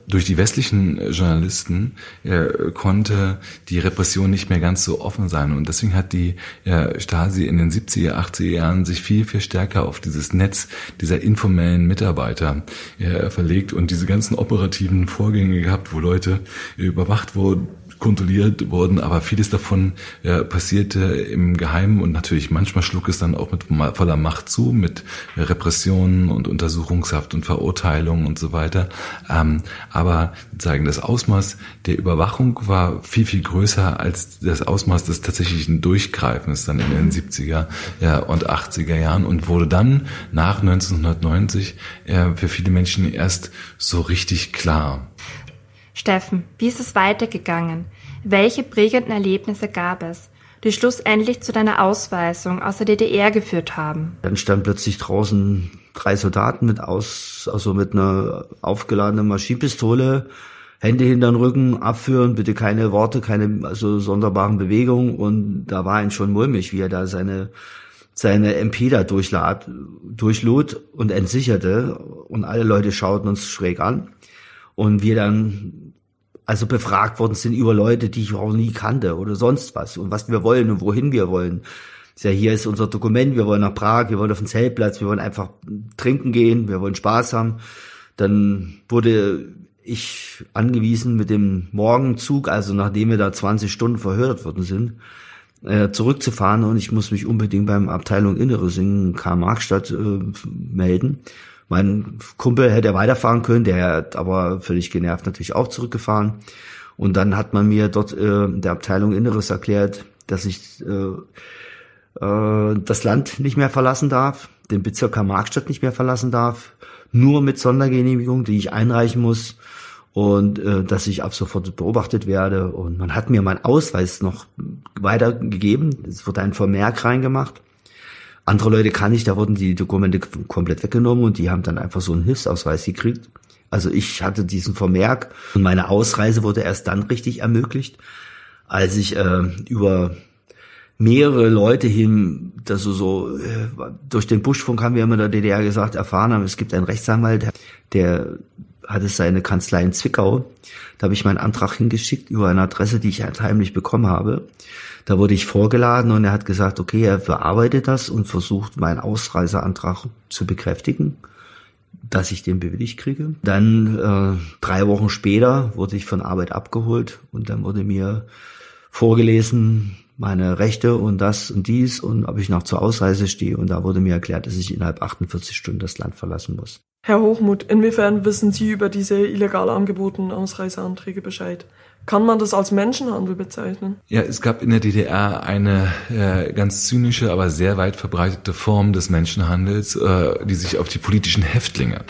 durch die westlichen äh, Journalisten äh, konnte die Repression nicht mehr ganz so offen sein. Und deswegen hat die äh, Stasi in den 70er, 80er Jahren sich viel, viel stärker auf dieses Netz dieser informellen Mitarbeiter äh, verlegt und diese ganzen operativen Vorgänge gehabt, wo Leute überwacht wurden kontrolliert worden, aber vieles davon ja, passierte im Geheimen und natürlich manchmal schlug es dann auch mit voller Macht zu, mit Repressionen und Untersuchungshaft und Verurteilungen und so weiter. Ähm, aber sagen das Ausmaß der Überwachung war viel, viel größer als das Ausmaß des tatsächlichen Durchgreifens dann in den 70er ja, und 80er Jahren und wurde dann nach 1990 äh, für viele Menschen erst so richtig klar. Steffen, wie ist es weitergegangen? Welche prägenden Erlebnisse gab es, die schlussendlich zu deiner Ausweisung aus der DDR geführt haben? Dann stand plötzlich draußen drei Soldaten mit aus, also mit einer aufgeladenen Maschinenpistole, Hände hinter den Rücken, abführen, bitte keine Worte, keine also sonderbaren Bewegungen und da war ihn schon mulmig, wie er da seine seine MP da durchlad, durchlud und entsicherte und alle Leute schauten uns schräg an und wir dann also befragt worden sind über Leute, die ich auch nie kannte oder sonst was und was wir wollen und wohin wir wollen. Ja, hier ist unser Dokument, wir wollen nach Prag, wir wollen auf den Zeltplatz, wir wollen einfach trinken gehen, wir wollen Spaß haben. Dann wurde ich angewiesen mit dem Morgenzug, also nachdem wir da 20 Stunden verhört worden sind, äh, zurückzufahren und ich muss mich unbedingt beim Abteilung Inneres in Karl-Marx-Stadt äh, melden. Mein Kumpel hätte weiterfahren können, der hat aber völlig genervt natürlich auch zurückgefahren. Und dann hat man mir dort äh, der Abteilung Inneres erklärt, dass ich äh, äh, das Land nicht mehr verlassen darf, den Bezirk Markstadt nicht mehr verlassen darf, nur mit Sondergenehmigung, die ich einreichen muss und äh, dass ich ab sofort beobachtet werde. Und man hat mir meinen Ausweis noch weitergegeben. Es wurde ein Vermerk reingemacht. Andere Leute kann ich, da wurden die Dokumente komplett weggenommen und die haben dann einfach so einen Hilfsausweis gekriegt. Also ich hatte diesen Vermerk und meine Ausreise wurde erst dann richtig ermöglicht, als ich äh, über mehrere Leute hin, dass so, so äh, durch den Buschfunk haben wir immer in der DDR gesagt, erfahren haben, es gibt einen Rechtsanwalt, der hatte seine Kanzlei in Zwickau. Da habe ich meinen Antrag hingeschickt über eine Adresse, die ich heimlich bekommen habe. Da wurde ich vorgeladen und er hat gesagt, okay, er bearbeitet das und versucht, meinen Ausreiseantrag zu bekräftigen, dass ich den bewilligt kriege. Dann äh, drei Wochen später wurde ich von Arbeit abgeholt und dann wurde mir vorgelesen, meine Rechte und das und dies und ob ich noch zur Ausreise stehe. Und da wurde mir erklärt, dass ich innerhalb 48 Stunden das Land verlassen muss. Herr Hochmuth, inwiefern wissen Sie über diese illegal angebotenen Ausreiseanträge Bescheid? Kann man das als Menschenhandel bezeichnen? Ja, es gab in der DDR eine äh, ganz zynische, aber sehr weit verbreitete Form des Menschenhandels, äh, die sich auf die politischen Häftlinge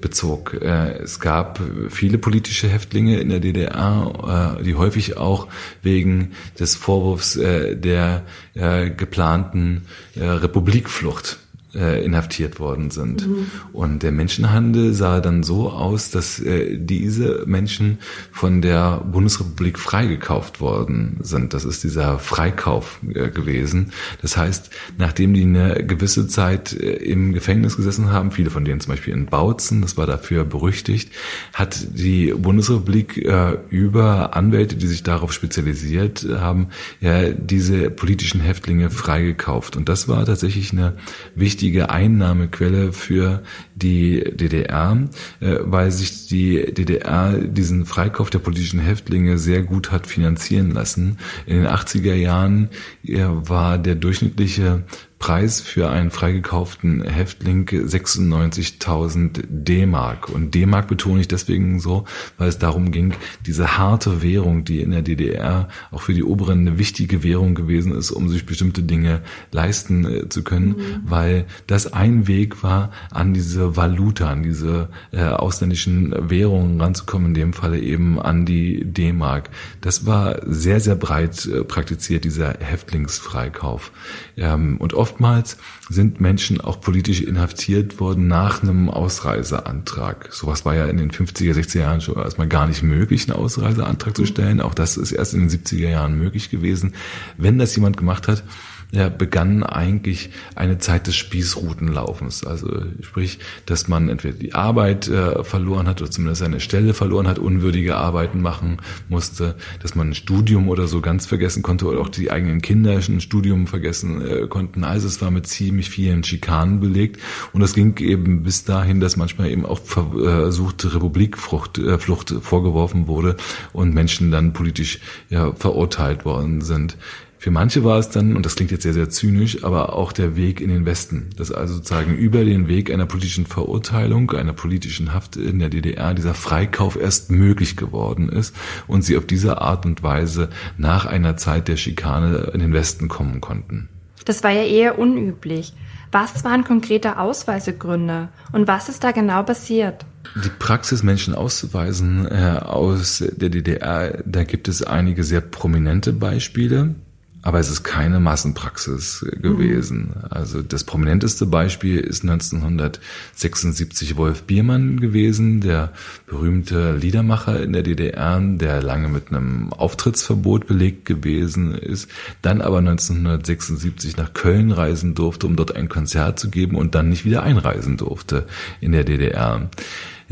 bezog. Äh, es gab viele politische Häftlinge in der DDR, äh, die häufig auch wegen des Vorwurfs äh, der äh, geplanten Republikflucht äh, inhaftiert worden sind. Mhm. Und der Menschenhandel sah dann so aus, dass äh, diese Menschen von der Bundesrepublik freigekauft worden sind. Das ist dieser Freikauf äh, gewesen. Das heißt, nachdem die eine gewisse Zeit äh, im Gefängnis gesessen haben, viele von denen zum Beispiel in Bautzen, das war dafür berüchtigt, hat die Bundesrepublik äh, über Anwälte, die sich darauf spezialisiert haben, ja, diese politischen Häftlinge freigekauft. Und das war tatsächlich eine wichtige wichtige Einnahmequelle für die DDR, äh, weil sich die DDR diesen Freikauf der politischen Häftlinge sehr gut hat finanzieren lassen. In den 80er Jahren war der durchschnittliche Preis für einen freigekauften Häftling 96.000 D-Mark. Und D-Mark betone ich deswegen so, weil es darum ging, diese harte Währung, die in der DDR auch für die Oberen eine wichtige Währung gewesen ist, um sich bestimmte Dinge leisten äh, zu können, mhm. weil das ein Weg war, an diese Valuta, an diese äh, ausländischen Währungen ranzukommen, in dem Falle eben an die D-Mark. Das war sehr, sehr breit äh, praktiziert, dieser Häftlingsfreikauf. Ähm, und oft oftmals sind Menschen auch politisch inhaftiert worden nach einem Ausreiseantrag. Sowas war ja in den 50er, 60er Jahren schon erstmal gar nicht möglich, einen Ausreiseantrag zu stellen. Auch das ist erst in den 70er Jahren möglich gewesen. Wenn das jemand gemacht hat, ja, begann eigentlich eine Zeit des Spießrutenlaufens. Also sprich, dass man entweder die Arbeit äh, verloren hat oder zumindest eine Stelle verloren hat, unwürdige Arbeiten machen musste, dass man ein Studium oder so ganz vergessen konnte oder auch die eigenen Kinder ein Studium vergessen äh, konnten. Also es war mit ziemlich vielen Schikanen belegt und das ging eben bis dahin, dass manchmal eben auch versuchte Republikflucht äh, Flucht vorgeworfen wurde und Menschen dann politisch ja, verurteilt worden sind. Für manche war es dann, und das klingt jetzt sehr, sehr zynisch, aber auch der Weg in den Westen. Dass also sozusagen über den Weg einer politischen Verurteilung, einer politischen Haft in der DDR dieser Freikauf erst möglich geworden ist und sie auf diese Art und Weise nach einer Zeit der Schikane in den Westen kommen konnten. Das war ja eher unüblich. Was waren konkrete Ausweisegründe und was ist da genau passiert? Die Praxis, Menschen auszuweisen äh, aus der DDR, da gibt es einige sehr prominente Beispiele. Aber es ist keine Massenpraxis gewesen. Mhm. Also das prominenteste Beispiel ist 1976 Wolf Biermann gewesen, der berühmte Liedermacher in der DDR, der lange mit einem Auftrittsverbot belegt gewesen ist, dann aber 1976 nach Köln reisen durfte, um dort ein Konzert zu geben und dann nicht wieder einreisen durfte in der DDR.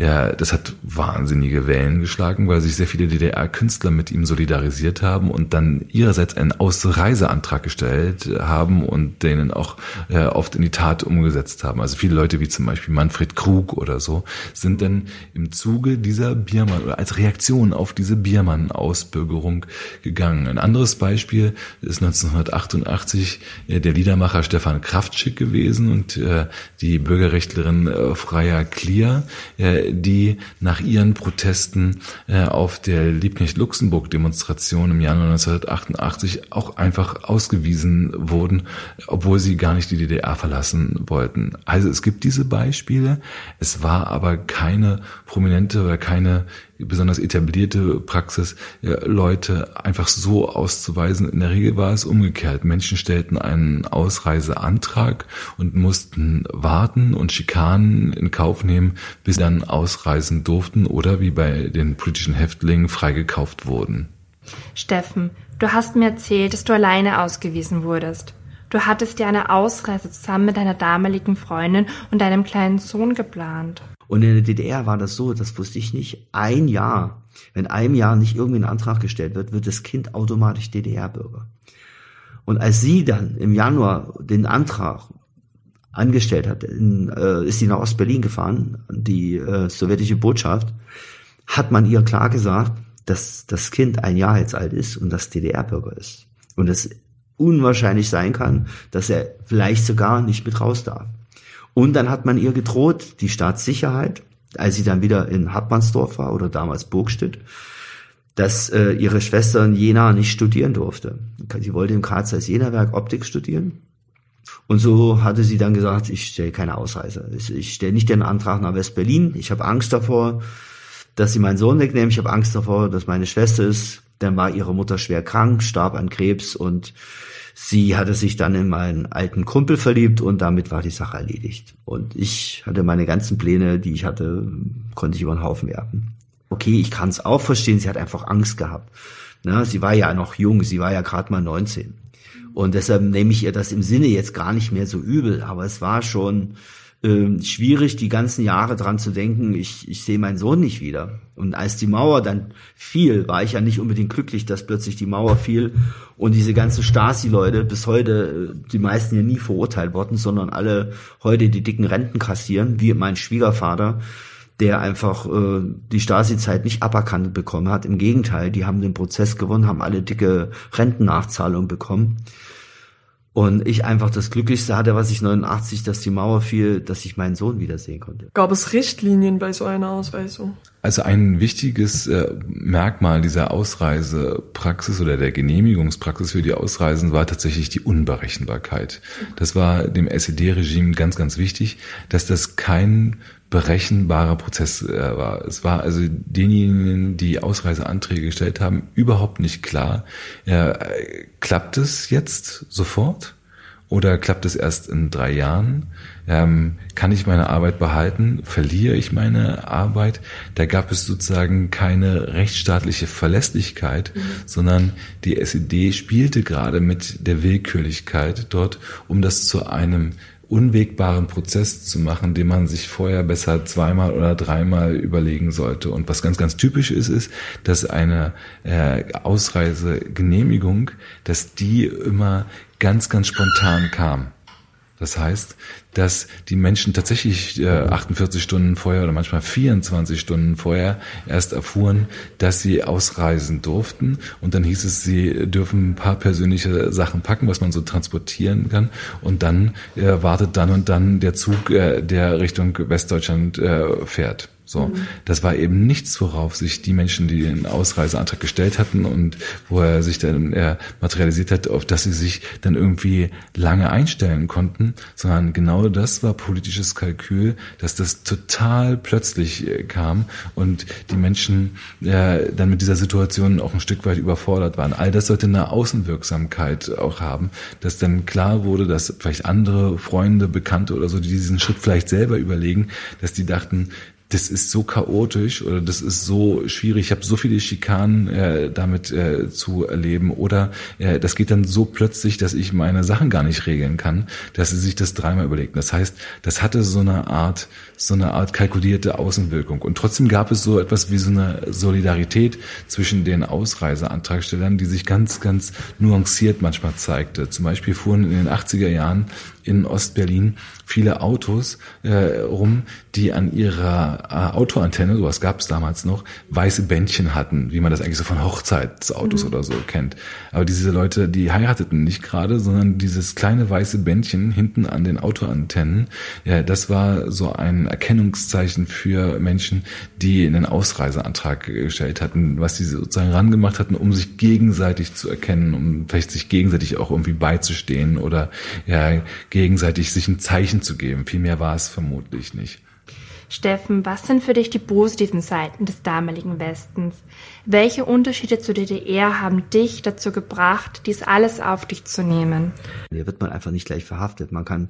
Ja, das hat wahnsinnige Wellen geschlagen, weil sich sehr viele DDR-Künstler mit ihm solidarisiert haben und dann ihrerseits einen Ausreiseantrag gestellt haben und denen auch äh, oft in die Tat umgesetzt haben. Also viele Leute wie zum Beispiel Manfred Krug oder so sind dann im Zuge dieser Biermann oder als Reaktion auf diese Biermann-Ausbürgerung gegangen. Ein anderes Beispiel ist 1988 äh, der Liedermacher Stefan Kraftschick gewesen und äh, die Bürgerrechtlerin äh, Freya Klier, äh, die nach ihren Protesten äh, auf der Liebknecht-Luxemburg-Demonstration im Januar 1988 auch einfach ausgewiesen wurden, obwohl sie gar nicht die DDR verlassen wollten. Also es gibt diese Beispiele, es war aber keine prominente oder keine besonders etablierte Praxis, Leute einfach so auszuweisen. In der Regel war es umgekehrt. Menschen stellten einen Ausreiseantrag und mussten warten und Schikanen in Kauf nehmen, bis sie dann ausreisen durften oder wie bei den politischen Häftlingen freigekauft wurden. Steffen, du hast mir erzählt, dass du alleine ausgewiesen wurdest. Du hattest dir eine Ausreise zusammen mit deiner damaligen Freundin und deinem kleinen Sohn geplant. Und in der DDR war das so, das wusste ich nicht, ein Jahr, wenn einem Jahr nicht irgendwie ein Antrag gestellt wird, wird das Kind automatisch DDR-Bürger. Und als sie dann im Januar den Antrag angestellt hat, in, äh, ist sie nach Ostberlin gefahren, die äh, sowjetische Botschaft, hat man ihr klar gesagt, dass das Kind ein Jahr jetzt alt ist und das DDR-Bürger ist. Und es unwahrscheinlich sein kann, dass er vielleicht sogar nicht mit raus darf. Und dann hat man ihr gedroht, die Staatssicherheit, als sie dann wieder in Hartmannsdorf war oder damals Burgstedt, dass äh, ihre Schwester in Jena nicht studieren durfte. Sie wollte im Karlsruher Jena-Werk Optik studieren. Und so hatte sie dann gesagt, ich stelle keine Ausreise. Ich, ich stelle nicht den Antrag nach West-Berlin. Ich habe Angst davor, dass sie meinen Sohn wegnehmen. Ich habe Angst davor, dass meine Schwester ist. Dann war ihre Mutter schwer krank, starb an Krebs und Sie hatte sich dann in meinen alten Kumpel verliebt und damit war die Sache erledigt. Und ich hatte meine ganzen Pläne, die ich hatte, konnte ich über den Haufen werfen. Okay, ich kann es auch verstehen, sie hat einfach Angst gehabt. Na, sie war ja noch jung, sie war ja gerade mal 19. Und deshalb nehme ich ihr das im Sinne jetzt gar nicht mehr so übel, aber es war schon äh, schwierig, die ganzen Jahre dran zu denken, ich, ich sehe meinen Sohn nicht wieder. Und als die Mauer dann fiel, war ich ja nicht unbedingt glücklich, dass plötzlich die Mauer fiel und diese ganzen Stasi-Leute bis heute, äh, die meisten ja nie verurteilt worden, sondern alle heute die dicken Renten kassieren, wie mein Schwiegervater, der einfach äh, die Stasi-Zeit nicht aberkannt bekommen hat. Im Gegenteil, die haben den Prozess gewonnen, haben alle dicke Rentennachzahlungen bekommen. Und ich einfach das Glücklichste hatte, was ich 89, dass die Mauer fiel, dass ich meinen Sohn wiedersehen konnte. Gab es Richtlinien bei so einer Ausweisung? Also ein wichtiges äh, Merkmal dieser Ausreisepraxis oder der Genehmigungspraxis für die Ausreisen war tatsächlich die Unberechenbarkeit. Das war dem SED-Regime ganz, ganz wichtig, dass das kein berechenbarer Prozess äh, war. Es war also denjenigen, die Ausreiseanträge gestellt haben, überhaupt nicht klar, äh, klappt es jetzt sofort? oder klappt es erst in drei Jahren? Ähm, kann ich meine Arbeit behalten? Verliere ich meine Arbeit? Da gab es sozusagen keine rechtsstaatliche Verlässlichkeit, mhm. sondern die SED spielte gerade mit der Willkürlichkeit dort, um das zu einem unwegbaren Prozess zu machen, den man sich vorher besser zweimal oder dreimal überlegen sollte. Und was ganz, ganz typisch ist, ist, dass eine äh, Ausreisegenehmigung, dass die immer ganz, ganz spontan kam. Das heißt, dass die Menschen tatsächlich äh, 48 Stunden vorher oder manchmal 24 Stunden vorher erst erfuhren, dass sie ausreisen durften. Und dann hieß es, sie dürfen ein paar persönliche Sachen packen, was man so transportieren kann. Und dann äh, wartet dann und dann der Zug, äh, der Richtung Westdeutschland äh, fährt. So, mhm. das war eben nichts, worauf sich die Menschen, die den Ausreiseantrag gestellt hatten und wo er sich dann er materialisiert hat, auf dass sie sich dann irgendwie lange einstellen konnten, sondern genau das war politisches Kalkül, dass das total plötzlich äh, kam und die Menschen äh, dann mit dieser Situation auch ein Stück weit überfordert waren. All das sollte eine Außenwirksamkeit auch haben, dass dann klar wurde, dass vielleicht andere Freunde, Bekannte oder so, die diesen Schritt vielleicht selber überlegen, dass die dachten, das ist so chaotisch oder das ist so schwierig. Ich habe so viele Schikanen äh, damit äh, zu erleben oder äh, das geht dann so plötzlich, dass ich meine Sachen gar nicht regeln kann, dass sie sich das dreimal überlegen. Das heißt, das hatte so eine Art, so eine Art kalkulierte Außenwirkung. Und trotzdem gab es so etwas wie so eine Solidarität zwischen den Ausreiseantragstellern, die sich ganz, ganz nuanciert manchmal zeigte. Zum Beispiel fuhren in den 80er Jahren in Ostberlin viele Autos äh, rum, die an ihrer äh, Autoantenne, sowas gab es damals noch, weiße Bändchen hatten, wie man das eigentlich so von Hochzeitsautos mhm. oder so kennt. Aber diese Leute, die heirateten nicht gerade, sondern dieses kleine weiße Bändchen hinten an den Autoantennen, ja, das war so ein Erkennungszeichen für Menschen, die einen Ausreiseantrag gestellt hatten, was sie sozusagen rangemacht hatten, um sich gegenseitig zu erkennen, um vielleicht sich gegenseitig auch irgendwie beizustehen oder ja, gegenseitig sich ein Zeichen zu geben. Viel mehr war es vermutlich nicht. Steffen, was sind für dich die positiven Seiten des damaligen Westens? Welche Unterschiede zur DDR haben dich dazu gebracht, dies alles auf dich zu nehmen? Hier wird man einfach nicht gleich verhaftet. Man kann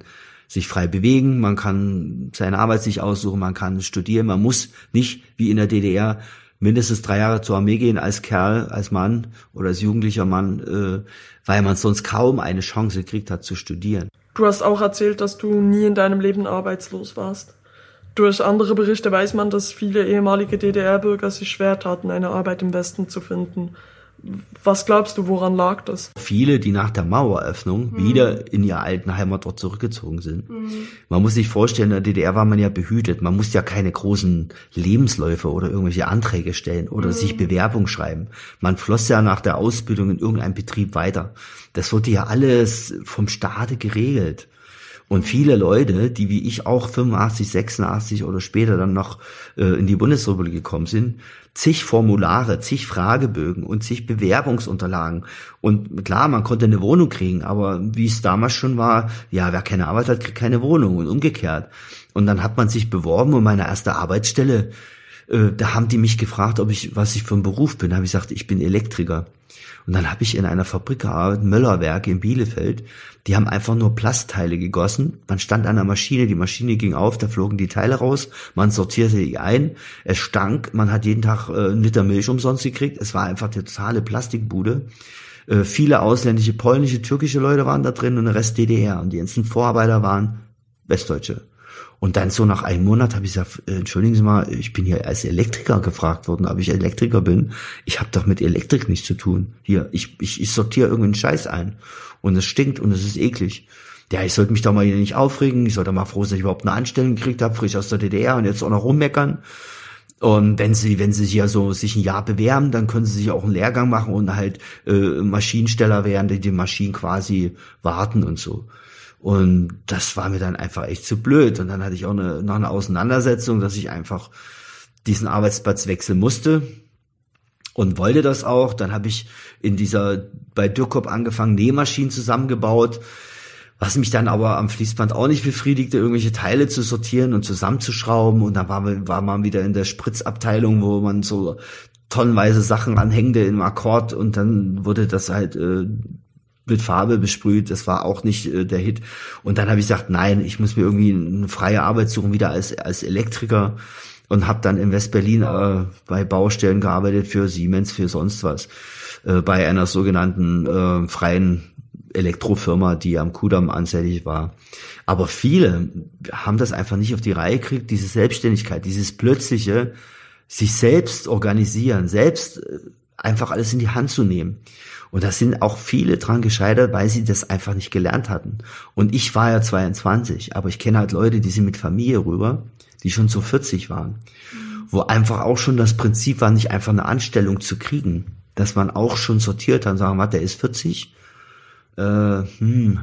sich frei bewegen, man kann seine Arbeit sich aussuchen, man kann studieren, man muss nicht wie in der DDR mindestens drei Jahre zur Armee gehen als Kerl, als Mann oder als jugendlicher Mann, äh, weil man sonst kaum eine Chance kriegt hat zu studieren. Du hast auch erzählt, dass du nie in deinem Leben arbeitslos warst. Durch andere Berichte weiß man, dass viele ehemalige DDR-Bürger sich schwer taten, eine Arbeit im Westen zu finden. Was glaubst du, woran lag das? Viele, die nach der Maueröffnung mhm. wieder in ihre alten Heimatort zurückgezogen sind. Mhm. Man muss sich vorstellen, in der DDR war man ja behütet. Man musste ja keine großen Lebensläufe oder irgendwelche Anträge stellen oder mhm. sich Bewerbung schreiben. Man floss ja nach der Ausbildung in irgendeinem Betrieb weiter. Das wurde ja alles vom Staate geregelt. Und viele Leute, die wie ich auch 85, 86 oder später dann noch äh, in die Bundesrepublik gekommen sind, zig Formulare, zig Fragebögen und zig Bewerbungsunterlagen. Und klar, man konnte eine Wohnung kriegen, aber wie es damals schon war, ja, wer keine Arbeit hat, kriegt keine Wohnung und umgekehrt. Und dann hat man sich beworben um meine erste Arbeitsstelle. Äh, da haben die mich gefragt, ob ich, was ich für ein Beruf bin. Da habe ich gesagt, ich bin Elektriker. Und dann habe ich in einer Fabrik gearbeitet, Möllerwerk in Bielefeld. Die haben einfach nur Plastteile gegossen. Man stand an der Maschine, die Maschine ging auf, da flogen die Teile raus, man sortierte die ein, es stank, man hat jeden Tag äh, einen Liter Milch umsonst gekriegt. Es war einfach eine totale Plastikbude. Äh, viele ausländische, polnische, türkische Leute waren da drin und der Rest DDR. Und die ganzen Vorarbeiter waren Westdeutsche. Und dann so nach einem Monat habe ich gesagt, äh, entschuldigen Sie mal, ich bin hier als Elektriker gefragt worden, ob ich Elektriker bin. Ich habe doch mit Elektrik nichts zu tun. Hier, ich, ich, ich sortiere irgendeinen Scheiß ein. Und es stinkt und es ist eklig. Ja, ich sollte mich da mal hier nicht aufregen. Ich sollte mal froh sein, dass ich überhaupt eine Anstellung gekriegt habe, frisch aus der DDR und jetzt auch noch rummeckern. Und wenn sie, wenn sie sich ja so sich ein Jahr bewerben, dann können sie sich auch einen Lehrgang machen und halt äh, Maschinensteller werden, die die Maschinen quasi warten und so. Und das war mir dann einfach echt zu blöd. Und dann hatte ich auch eine, noch eine Auseinandersetzung, dass ich einfach diesen Arbeitsplatz wechseln musste und wollte das auch. Dann habe ich in dieser bei Dürkop angefangen, Nähmaschinen zusammengebaut, was mich dann aber am Fließband auch nicht befriedigte, irgendwelche Teile zu sortieren und zusammenzuschrauben. Und dann war, war man wieder in der Spritzabteilung, wo man so tonnenweise Sachen anhängte im Akkord und dann wurde das halt äh, mit Farbe besprüht. Das war auch nicht äh, der Hit. Und dann habe ich gesagt, nein, ich muss mir irgendwie eine freie Arbeit suchen, wieder als, als Elektriker. Und habe dann in West-Berlin äh, bei Baustellen gearbeitet für Siemens, für sonst was. Äh, bei einer sogenannten äh, freien Elektrofirma, die am Kudamm ansässig war. Aber viele haben das einfach nicht auf die Reihe gekriegt, diese Selbstständigkeit, dieses plötzliche, sich selbst organisieren, selbst äh, einfach alles in die Hand zu nehmen. Und da sind auch viele dran gescheitert, weil sie das einfach nicht gelernt hatten. Und ich war ja 22, aber ich kenne halt Leute, die sind mit Familie rüber, die schon so 40 waren, wo einfach auch schon das Prinzip war, nicht einfach eine Anstellung zu kriegen, dass man auch schon sortiert hat und sagen, warte, der ist 40, äh, hm,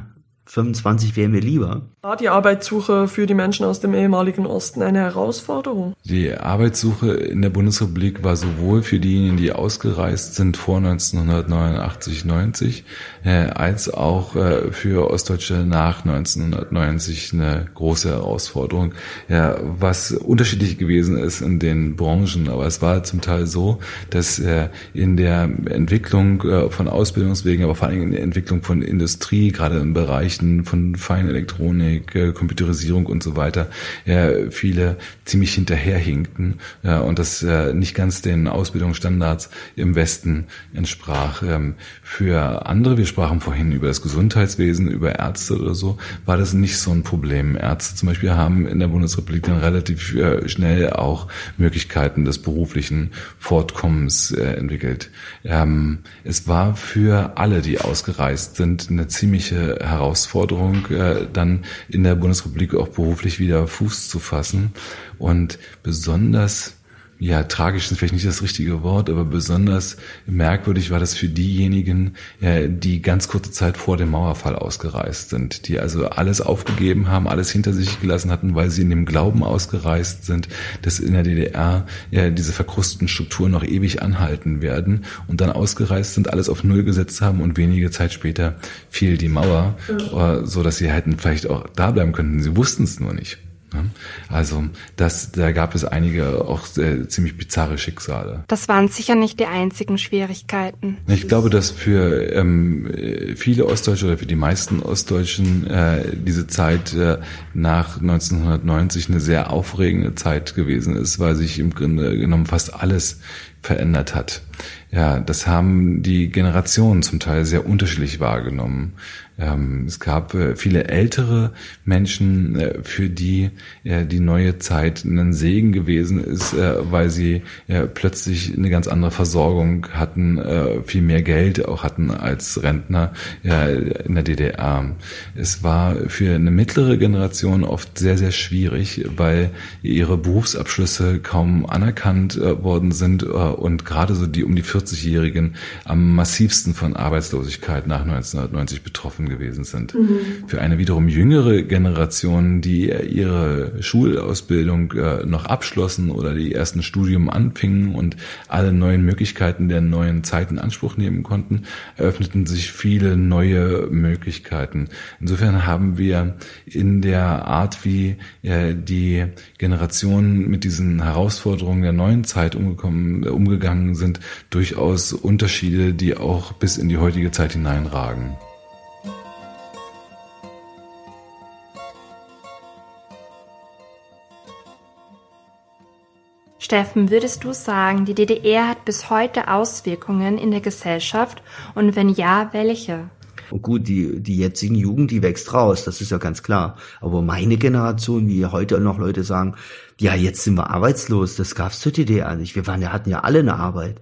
25 wäre mir lieber. War die Arbeitssuche für die Menschen aus dem ehemaligen Osten eine Herausforderung? Die Arbeitssuche in der Bundesrepublik war sowohl für diejenigen, die ausgereist sind vor 1989, 90, äh, als auch äh, für Ostdeutsche nach 1990 eine große Herausforderung, ja, was unterschiedlich gewesen ist in den Branchen. Aber es war zum Teil so, dass äh, in der Entwicklung von Ausbildungswegen, aber vor allem in der Entwicklung von Industrie, gerade im Bereich Bereichen von Feinelektronik, äh, Computerisierung und so weiter ja, viele ziemlich hinterherhinkten ja, und das äh, nicht ganz den Ausbildungsstandards im Westen entsprach. Ähm, für andere, wir sprachen vorhin über das Gesundheitswesen, über Ärzte oder so, war das nicht so ein Problem. Ärzte zum Beispiel haben in der Bundesrepublik dann relativ äh, schnell auch Möglichkeiten des beruflichen Fortkommens äh, entwickelt. Ähm, es war für alle, die ausgereist sind, eine ziemliche Herausforderung Herausforderung, äh, dann in der Bundesrepublik auch beruflich wieder Fuß zu fassen. Und besonders ja, tragisch ist vielleicht nicht das richtige Wort, aber besonders merkwürdig war das für diejenigen, die ganz kurze Zeit vor dem Mauerfall ausgereist sind, die also alles aufgegeben haben, alles hinter sich gelassen hatten, weil sie in dem Glauben ausgereist sind, dass in der DDR ja, diese verkrusteten Strukturen noch ewig anhalten werden und dann ausgereist sind, alles auf Null gesetzt haben und wenige Zeit später fiel die Mauer, äh, so dass sie hätten vielleicht auch da bleiben könnten. Sie wussten es nur nicht. Also das, da gab es einige auch äh, ziemlich bizarre Schicksale. Das waren sicher nicht die einzigen Schwierigkeiten. Ich glaube, dass für ähm, viele Ostdeutsche oder für die meisten Ostdeutschen äh, diese Zeit äh, nach 1990 eine sehr aufregende Zeit gewesen ist, weil sich im Grunde genommen fast alles verändert hat. Ja, das haben die Generationen zum Teil sehr unterschiedlich wahrgenommen. Ähm, es gab äh, viele ältere Menschen, äh, für die äh, die neue Zeit ein Segen gewesen ist, weil sie plötzlich eine ganz andere Versorgung hatten, viel mehr Geld auch hatten als Rentner in der DDR. Es war für eine mittlere Generation oft sehr, sehr schwierig, weil ihre Berufsabschlüsse kaum anerkannt worden sind und gerade so die um die 40-Jährigen am massivsten von Arbeitslosigkeit nach 1990 betroffen gewesen sind. Mhm. Für eine wiederum jüngere Generation, die ihre Schulausbildung äh, noch abschlossen oder die ersten Studium anfingen und alle neuen Möglichkeiten der neuen Zeit in Anspruch nehmen konnten, eröffneten sich viele neue Möglichkeiten. Insofern haben wir in der Art, wie äh, die Generationen mit diesen Herausforderungen der neuen Zeit umgekommen, umgegangen sind, durchaus Unterschiede, die auch bis in die heutige Zeit hineinragen. Steffen, würdest du sagen, die DDR hat bis heute Auswirkungen in der Gesellschaft und wenn ja, welche? Und gut, die, die jetzigen Jugend, die wächst raus, das ist ja ganz klar. Aber meine Generation, wie heute noch Leute sagen, ja, jetzt sind wir arbeitslos, das gab's zur DDR nicht. Wir waren ja, hatten ja alle eine Arbeit.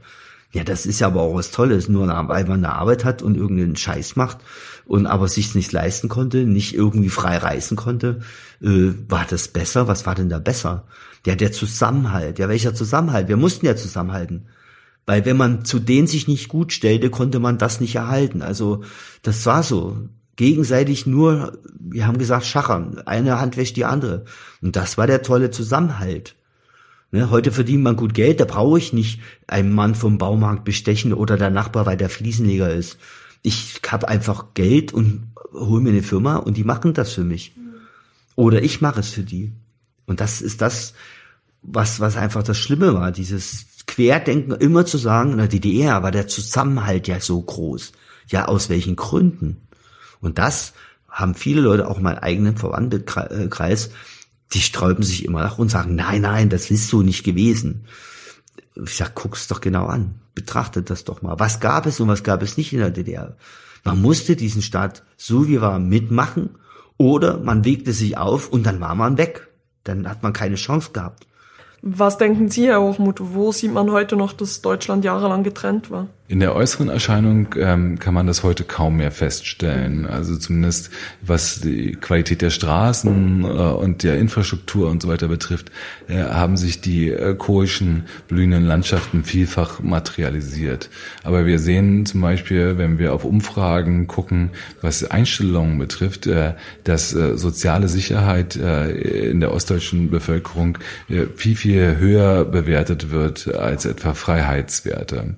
Ja, das ist ja aber auch was Tolles, nur weil man eine Arbeit hat und irgendeinen Scheiß macht und aber sich's nicht leisten konnte, nicht irgendwie frei reisen konnte, äh, war das besser? Was war denn da besser? Ja, der Zusammenhalt. Ja, welcher Zusammenhalt? Wir mussten ja zusammenhalten. Weil wenn man zu denen sich nicht gut stellte, konnte man das nicht erhalten. Also das war so. Gegenseitig nur, wir haben gesagt, schachern. Eine Hand wäscht die andere. Und das war der tolle Zusammenhalt. Ne, heute verdient man gut Geld, da brauche ich nicht einen Mann vom Baumarkt bestechen oder der Nachbar, weil der Fliesenleger ist. Ich habe einfach Geld und hole mir eine Firma und die machen das für mich. Oder ich mache es für die. Und das ist das, was, was einfach das Schlimme war, dieses Querdenken immer zu sagen, in der DDR war der Zusammenhalt ja so groß. Ja, aus welchen Gründen? Und das haben viele Leute, auch mein eigenen Verwandtenkreis, die sträuben sich immer nach und sagen, nein, nein, das ist so nicht gewesen. Ich sag, guck's doch genau an. Betrachtet das doch mal. Was gab es und was gab es nicht in der DDR? Man musste diesen Staat so wie war mitmachen oder man wegte sich auf und dann war man weg. Dann hat man keine Chance gehabt. Was denken Sie, Herr Hochmuth, wo sieht man heute noch, dass Deutschland jahrelang getrennt war? In der äußeren Erscheinung ähm, kann man das heute kaum mehr feststellen. Also zumindest was die Qualität der Straßen äh, und der Infrastruktur und so weiter betrifft, äh, haben sich die äh, koischen blühenden Landschaften vielfach materialisiert. Aber wir sehen zum Beispiel, wenn wir auf Umfragen gucken, was Einstellungen betrifft, äh, dass äh, soziale Sicherheit äh, in der ostdeutschen Bevölkerung äh, viel, viel höher bewertet wird als etwa Freiheitswerte.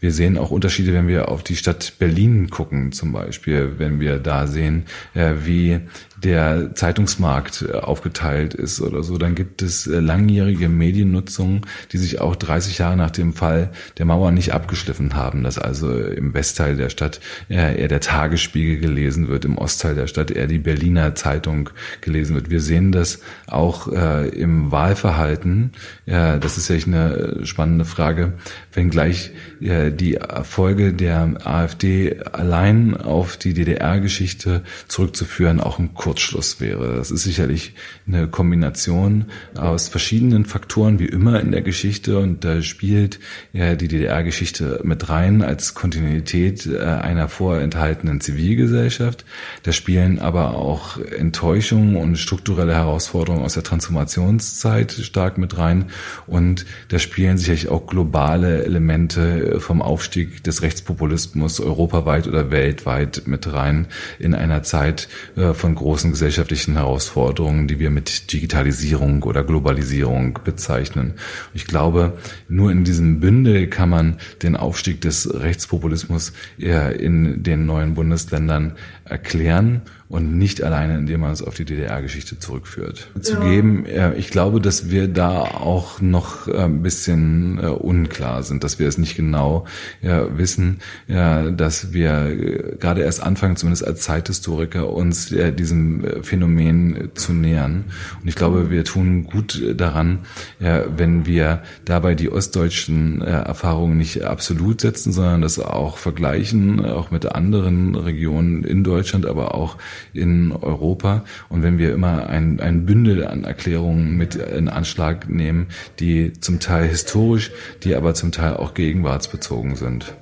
Wir sehen auch Unterschiede, wenn wir auf die Stadt Berlin gucken, zum Beispiel, wenn wir da sehen, äh, wie der Zeitungsmarkt äh, aufgeteilt ist oder so, dann gibt es äh, langjährige Mediennutzung, die sich auch 30 Jahre nach dem Fall der Mauer nicht abgeschliffen haben, dass also im Westteil der Stadt eher der Tagesspiegel gelesen wird, im Ostteil der Stadt eher die Berliner Zeitung gelesen wird. Wir sehen das auch äh, im Wahlverhalten. Das ist ja eine spannende Frage, wenngleich äh, die Erfolge der AfD allein auf die DDR-Geschichte zurückzuführen auch ein Kurzschluss wäre. Das ist sicherlich eine Kombination aus verschiedenen Faktoren, wie immer in der Geschichte. Und da spielt ja die DDR-Geschichte mit rein als Kontinuität äh, einer vorenthaltenen Zivilgesellschaft. Da spielen aber auch Enttäuschungen und strukturelle Herausforderungen aus der Transformationszeit stark mit rein. Und da spielen sicherlich auch globale Elemente vom Aufstieg des Rechtspopulismus europaweit oder weltweit mit rein in einer Zeit äh, von großen großen gesellschaftlichen Herausforderungen, die wir mit Digitalisierung oder Globalisierung bezeichnen. Ich glaube, nur in diesem Bündel kann man den Aufstieg des Rechtspopulismus in den neuen Bundesländern erklären und nicht alleine, indem man es auf die DDR-Geschichte zurückführt. Ja. Zugeben, ich glaube, dass wir da auch noch äh, ein bisschen äh, unklar sind, dass wir es nicht genau wissen, dass wir äh, gerade erst anfangen, zumindest als Zeithistoriker, uns diesem Phänomen zu nähern. Und ich glaube, wir tun gut daran, wenn wir dabei die ostdeutschen Erfahrungen nicht absolut setzen, sondern das auch vergleichen, auch mit anderen Regionen in Deutschland Deutschland, aber auch in Europa. Und wenn wir immer ein, ein Bündel an Erklärungen mit in Anschlag nehmen, die zum Teil historisch, die aber zum Teil auch gegenwartsbezogen sind.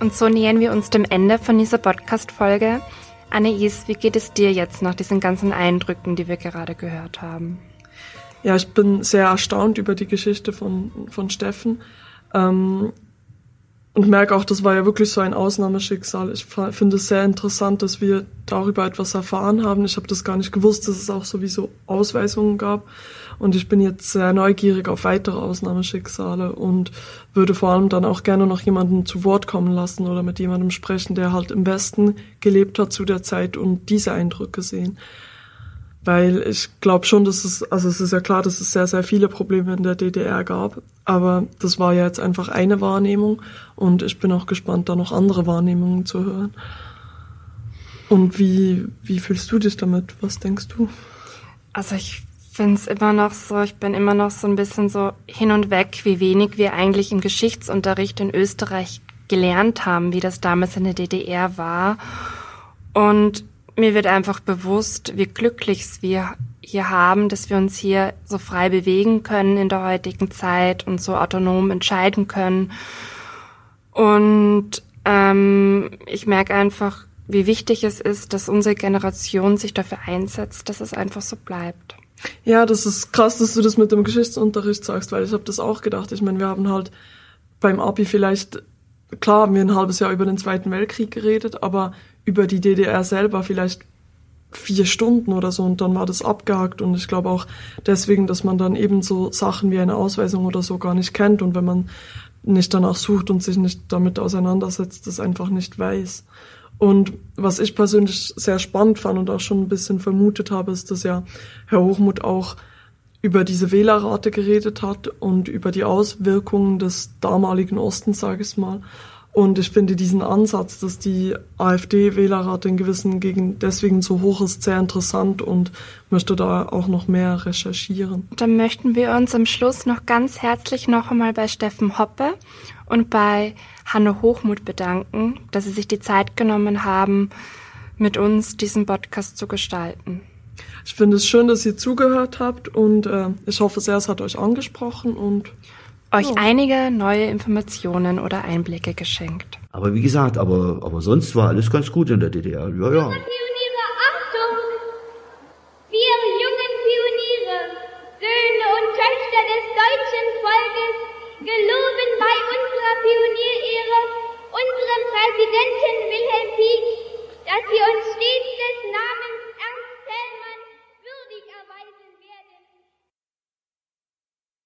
Und so nähern wir uns dem Ende von dieser Podcast-Folge. Anais, wie geht es dir jetzt nach diesen ganzen Eindrücken, die wir gerade gehört haben? Ja, ich bin sehr erstaunt über die Geschichte von, von Steffen. Ähm, und merke auch, das war ja wirklich so ein Ausnahmeschicksal. Ich finde es sehr interessant, dass wir darüber etwas erfahren haben. Ich habe das gar nicht gewusst, dass es auch sowieso Ausweisungen gab. Und ich bin jetzt sehr neugierig auf weitere Ausnahmeschicksale und würde vor allem dann auch gerne noch jemanden zu Wort kommen lassen oder mit jemandem sprechen, der halt im Westen gelebt hat zu der Zeit und diese Eindrücke sehen weil ich glaube schon, dass es, also es ist ja klar, dass es sehr, sehr viele Probleme in der DDR gab, aber das war ja jetzt einfach eine Wahrnehmung und ich bin auch gespannt, da noch andere Wahrnehmungen zu hören. Und wie, wie fühlst du dich damit? Was denkst du? Also ich finde es immer noch so, ich bin immer noch so ein bisschen so hin und weg, wie wenig wir eigentlich im Geschichtsunterricht in Österreich gelernt haben, wie das damals in der DDR war. Und mir wird einfach bewusst, wie glücklich wir hier haben, dass wir uns hier so frei bewegen können in der heutigen Zeit und so autonom entscheiden können. Und ähm, ich merke einfach, wie wichtig es ist, dass unsere Generation sich dafür einsetzt, dass es einfach so bleibt. Ja, das ist krass, dass du das mit dem Geschichtsunterricht sagst, weil ich habe das auch gedacht. Ich meine, wir haben halt beim Abi vielleicht, klar haben wir ein halbes Jahr über den Zweiten Weltkrieg geredet, aber über die DDR selber vielleicht vier Stunden oder so und dann war das abgehakt und ich glaube auch deswegen, dass man dann eben so Sachen wie eine Ausweisung oder so gar nicht kennt und wenn man nicht danach sucht und sich nicht damit auseinandersetzt, das einfach nicht weiß. Und was ich persönlich sehr spannend fand und auch schon ein bisschen vermutet habe, ist, dass ja Herr Hochmuth auch über diese Wählerrate geredet hat und über die Auswirkungen des damaligen Ostens, sage ich mal. Und ich finde diesen Ansatz, dass die AfD-Wählerrate in gewissen Gegenden deswegen so hoch ist, sehr interessant und möchte da auch noch mehr recherchieren. Dann möchten wir uns am Schluss noch ganz herzlich noch einmal bei Steffen Hoppe und bei Hanne Hochmuth bedanken, dass sie sich die Zeit genommen haben, mit uns diesen Podcast zu gestalten. Ich finde es schön, dass ihr zugehört habt und äh, ich hoffe sehr, es hat euch angesprochen und euch ja. einige neue Informationen oder Einblicke geschenkt. Aber wie gesagt, aber, aber sonst war alles ganz gut in der DDR. Ja, ja. Pioniere, Achtung! Wir jungen Pioniere, Söhne und Töchter des deutschen Volkes, geloben bei unserer Pionierehre unserem Präsidenten Wilhelm Pieck, dass wir uns stets des Namens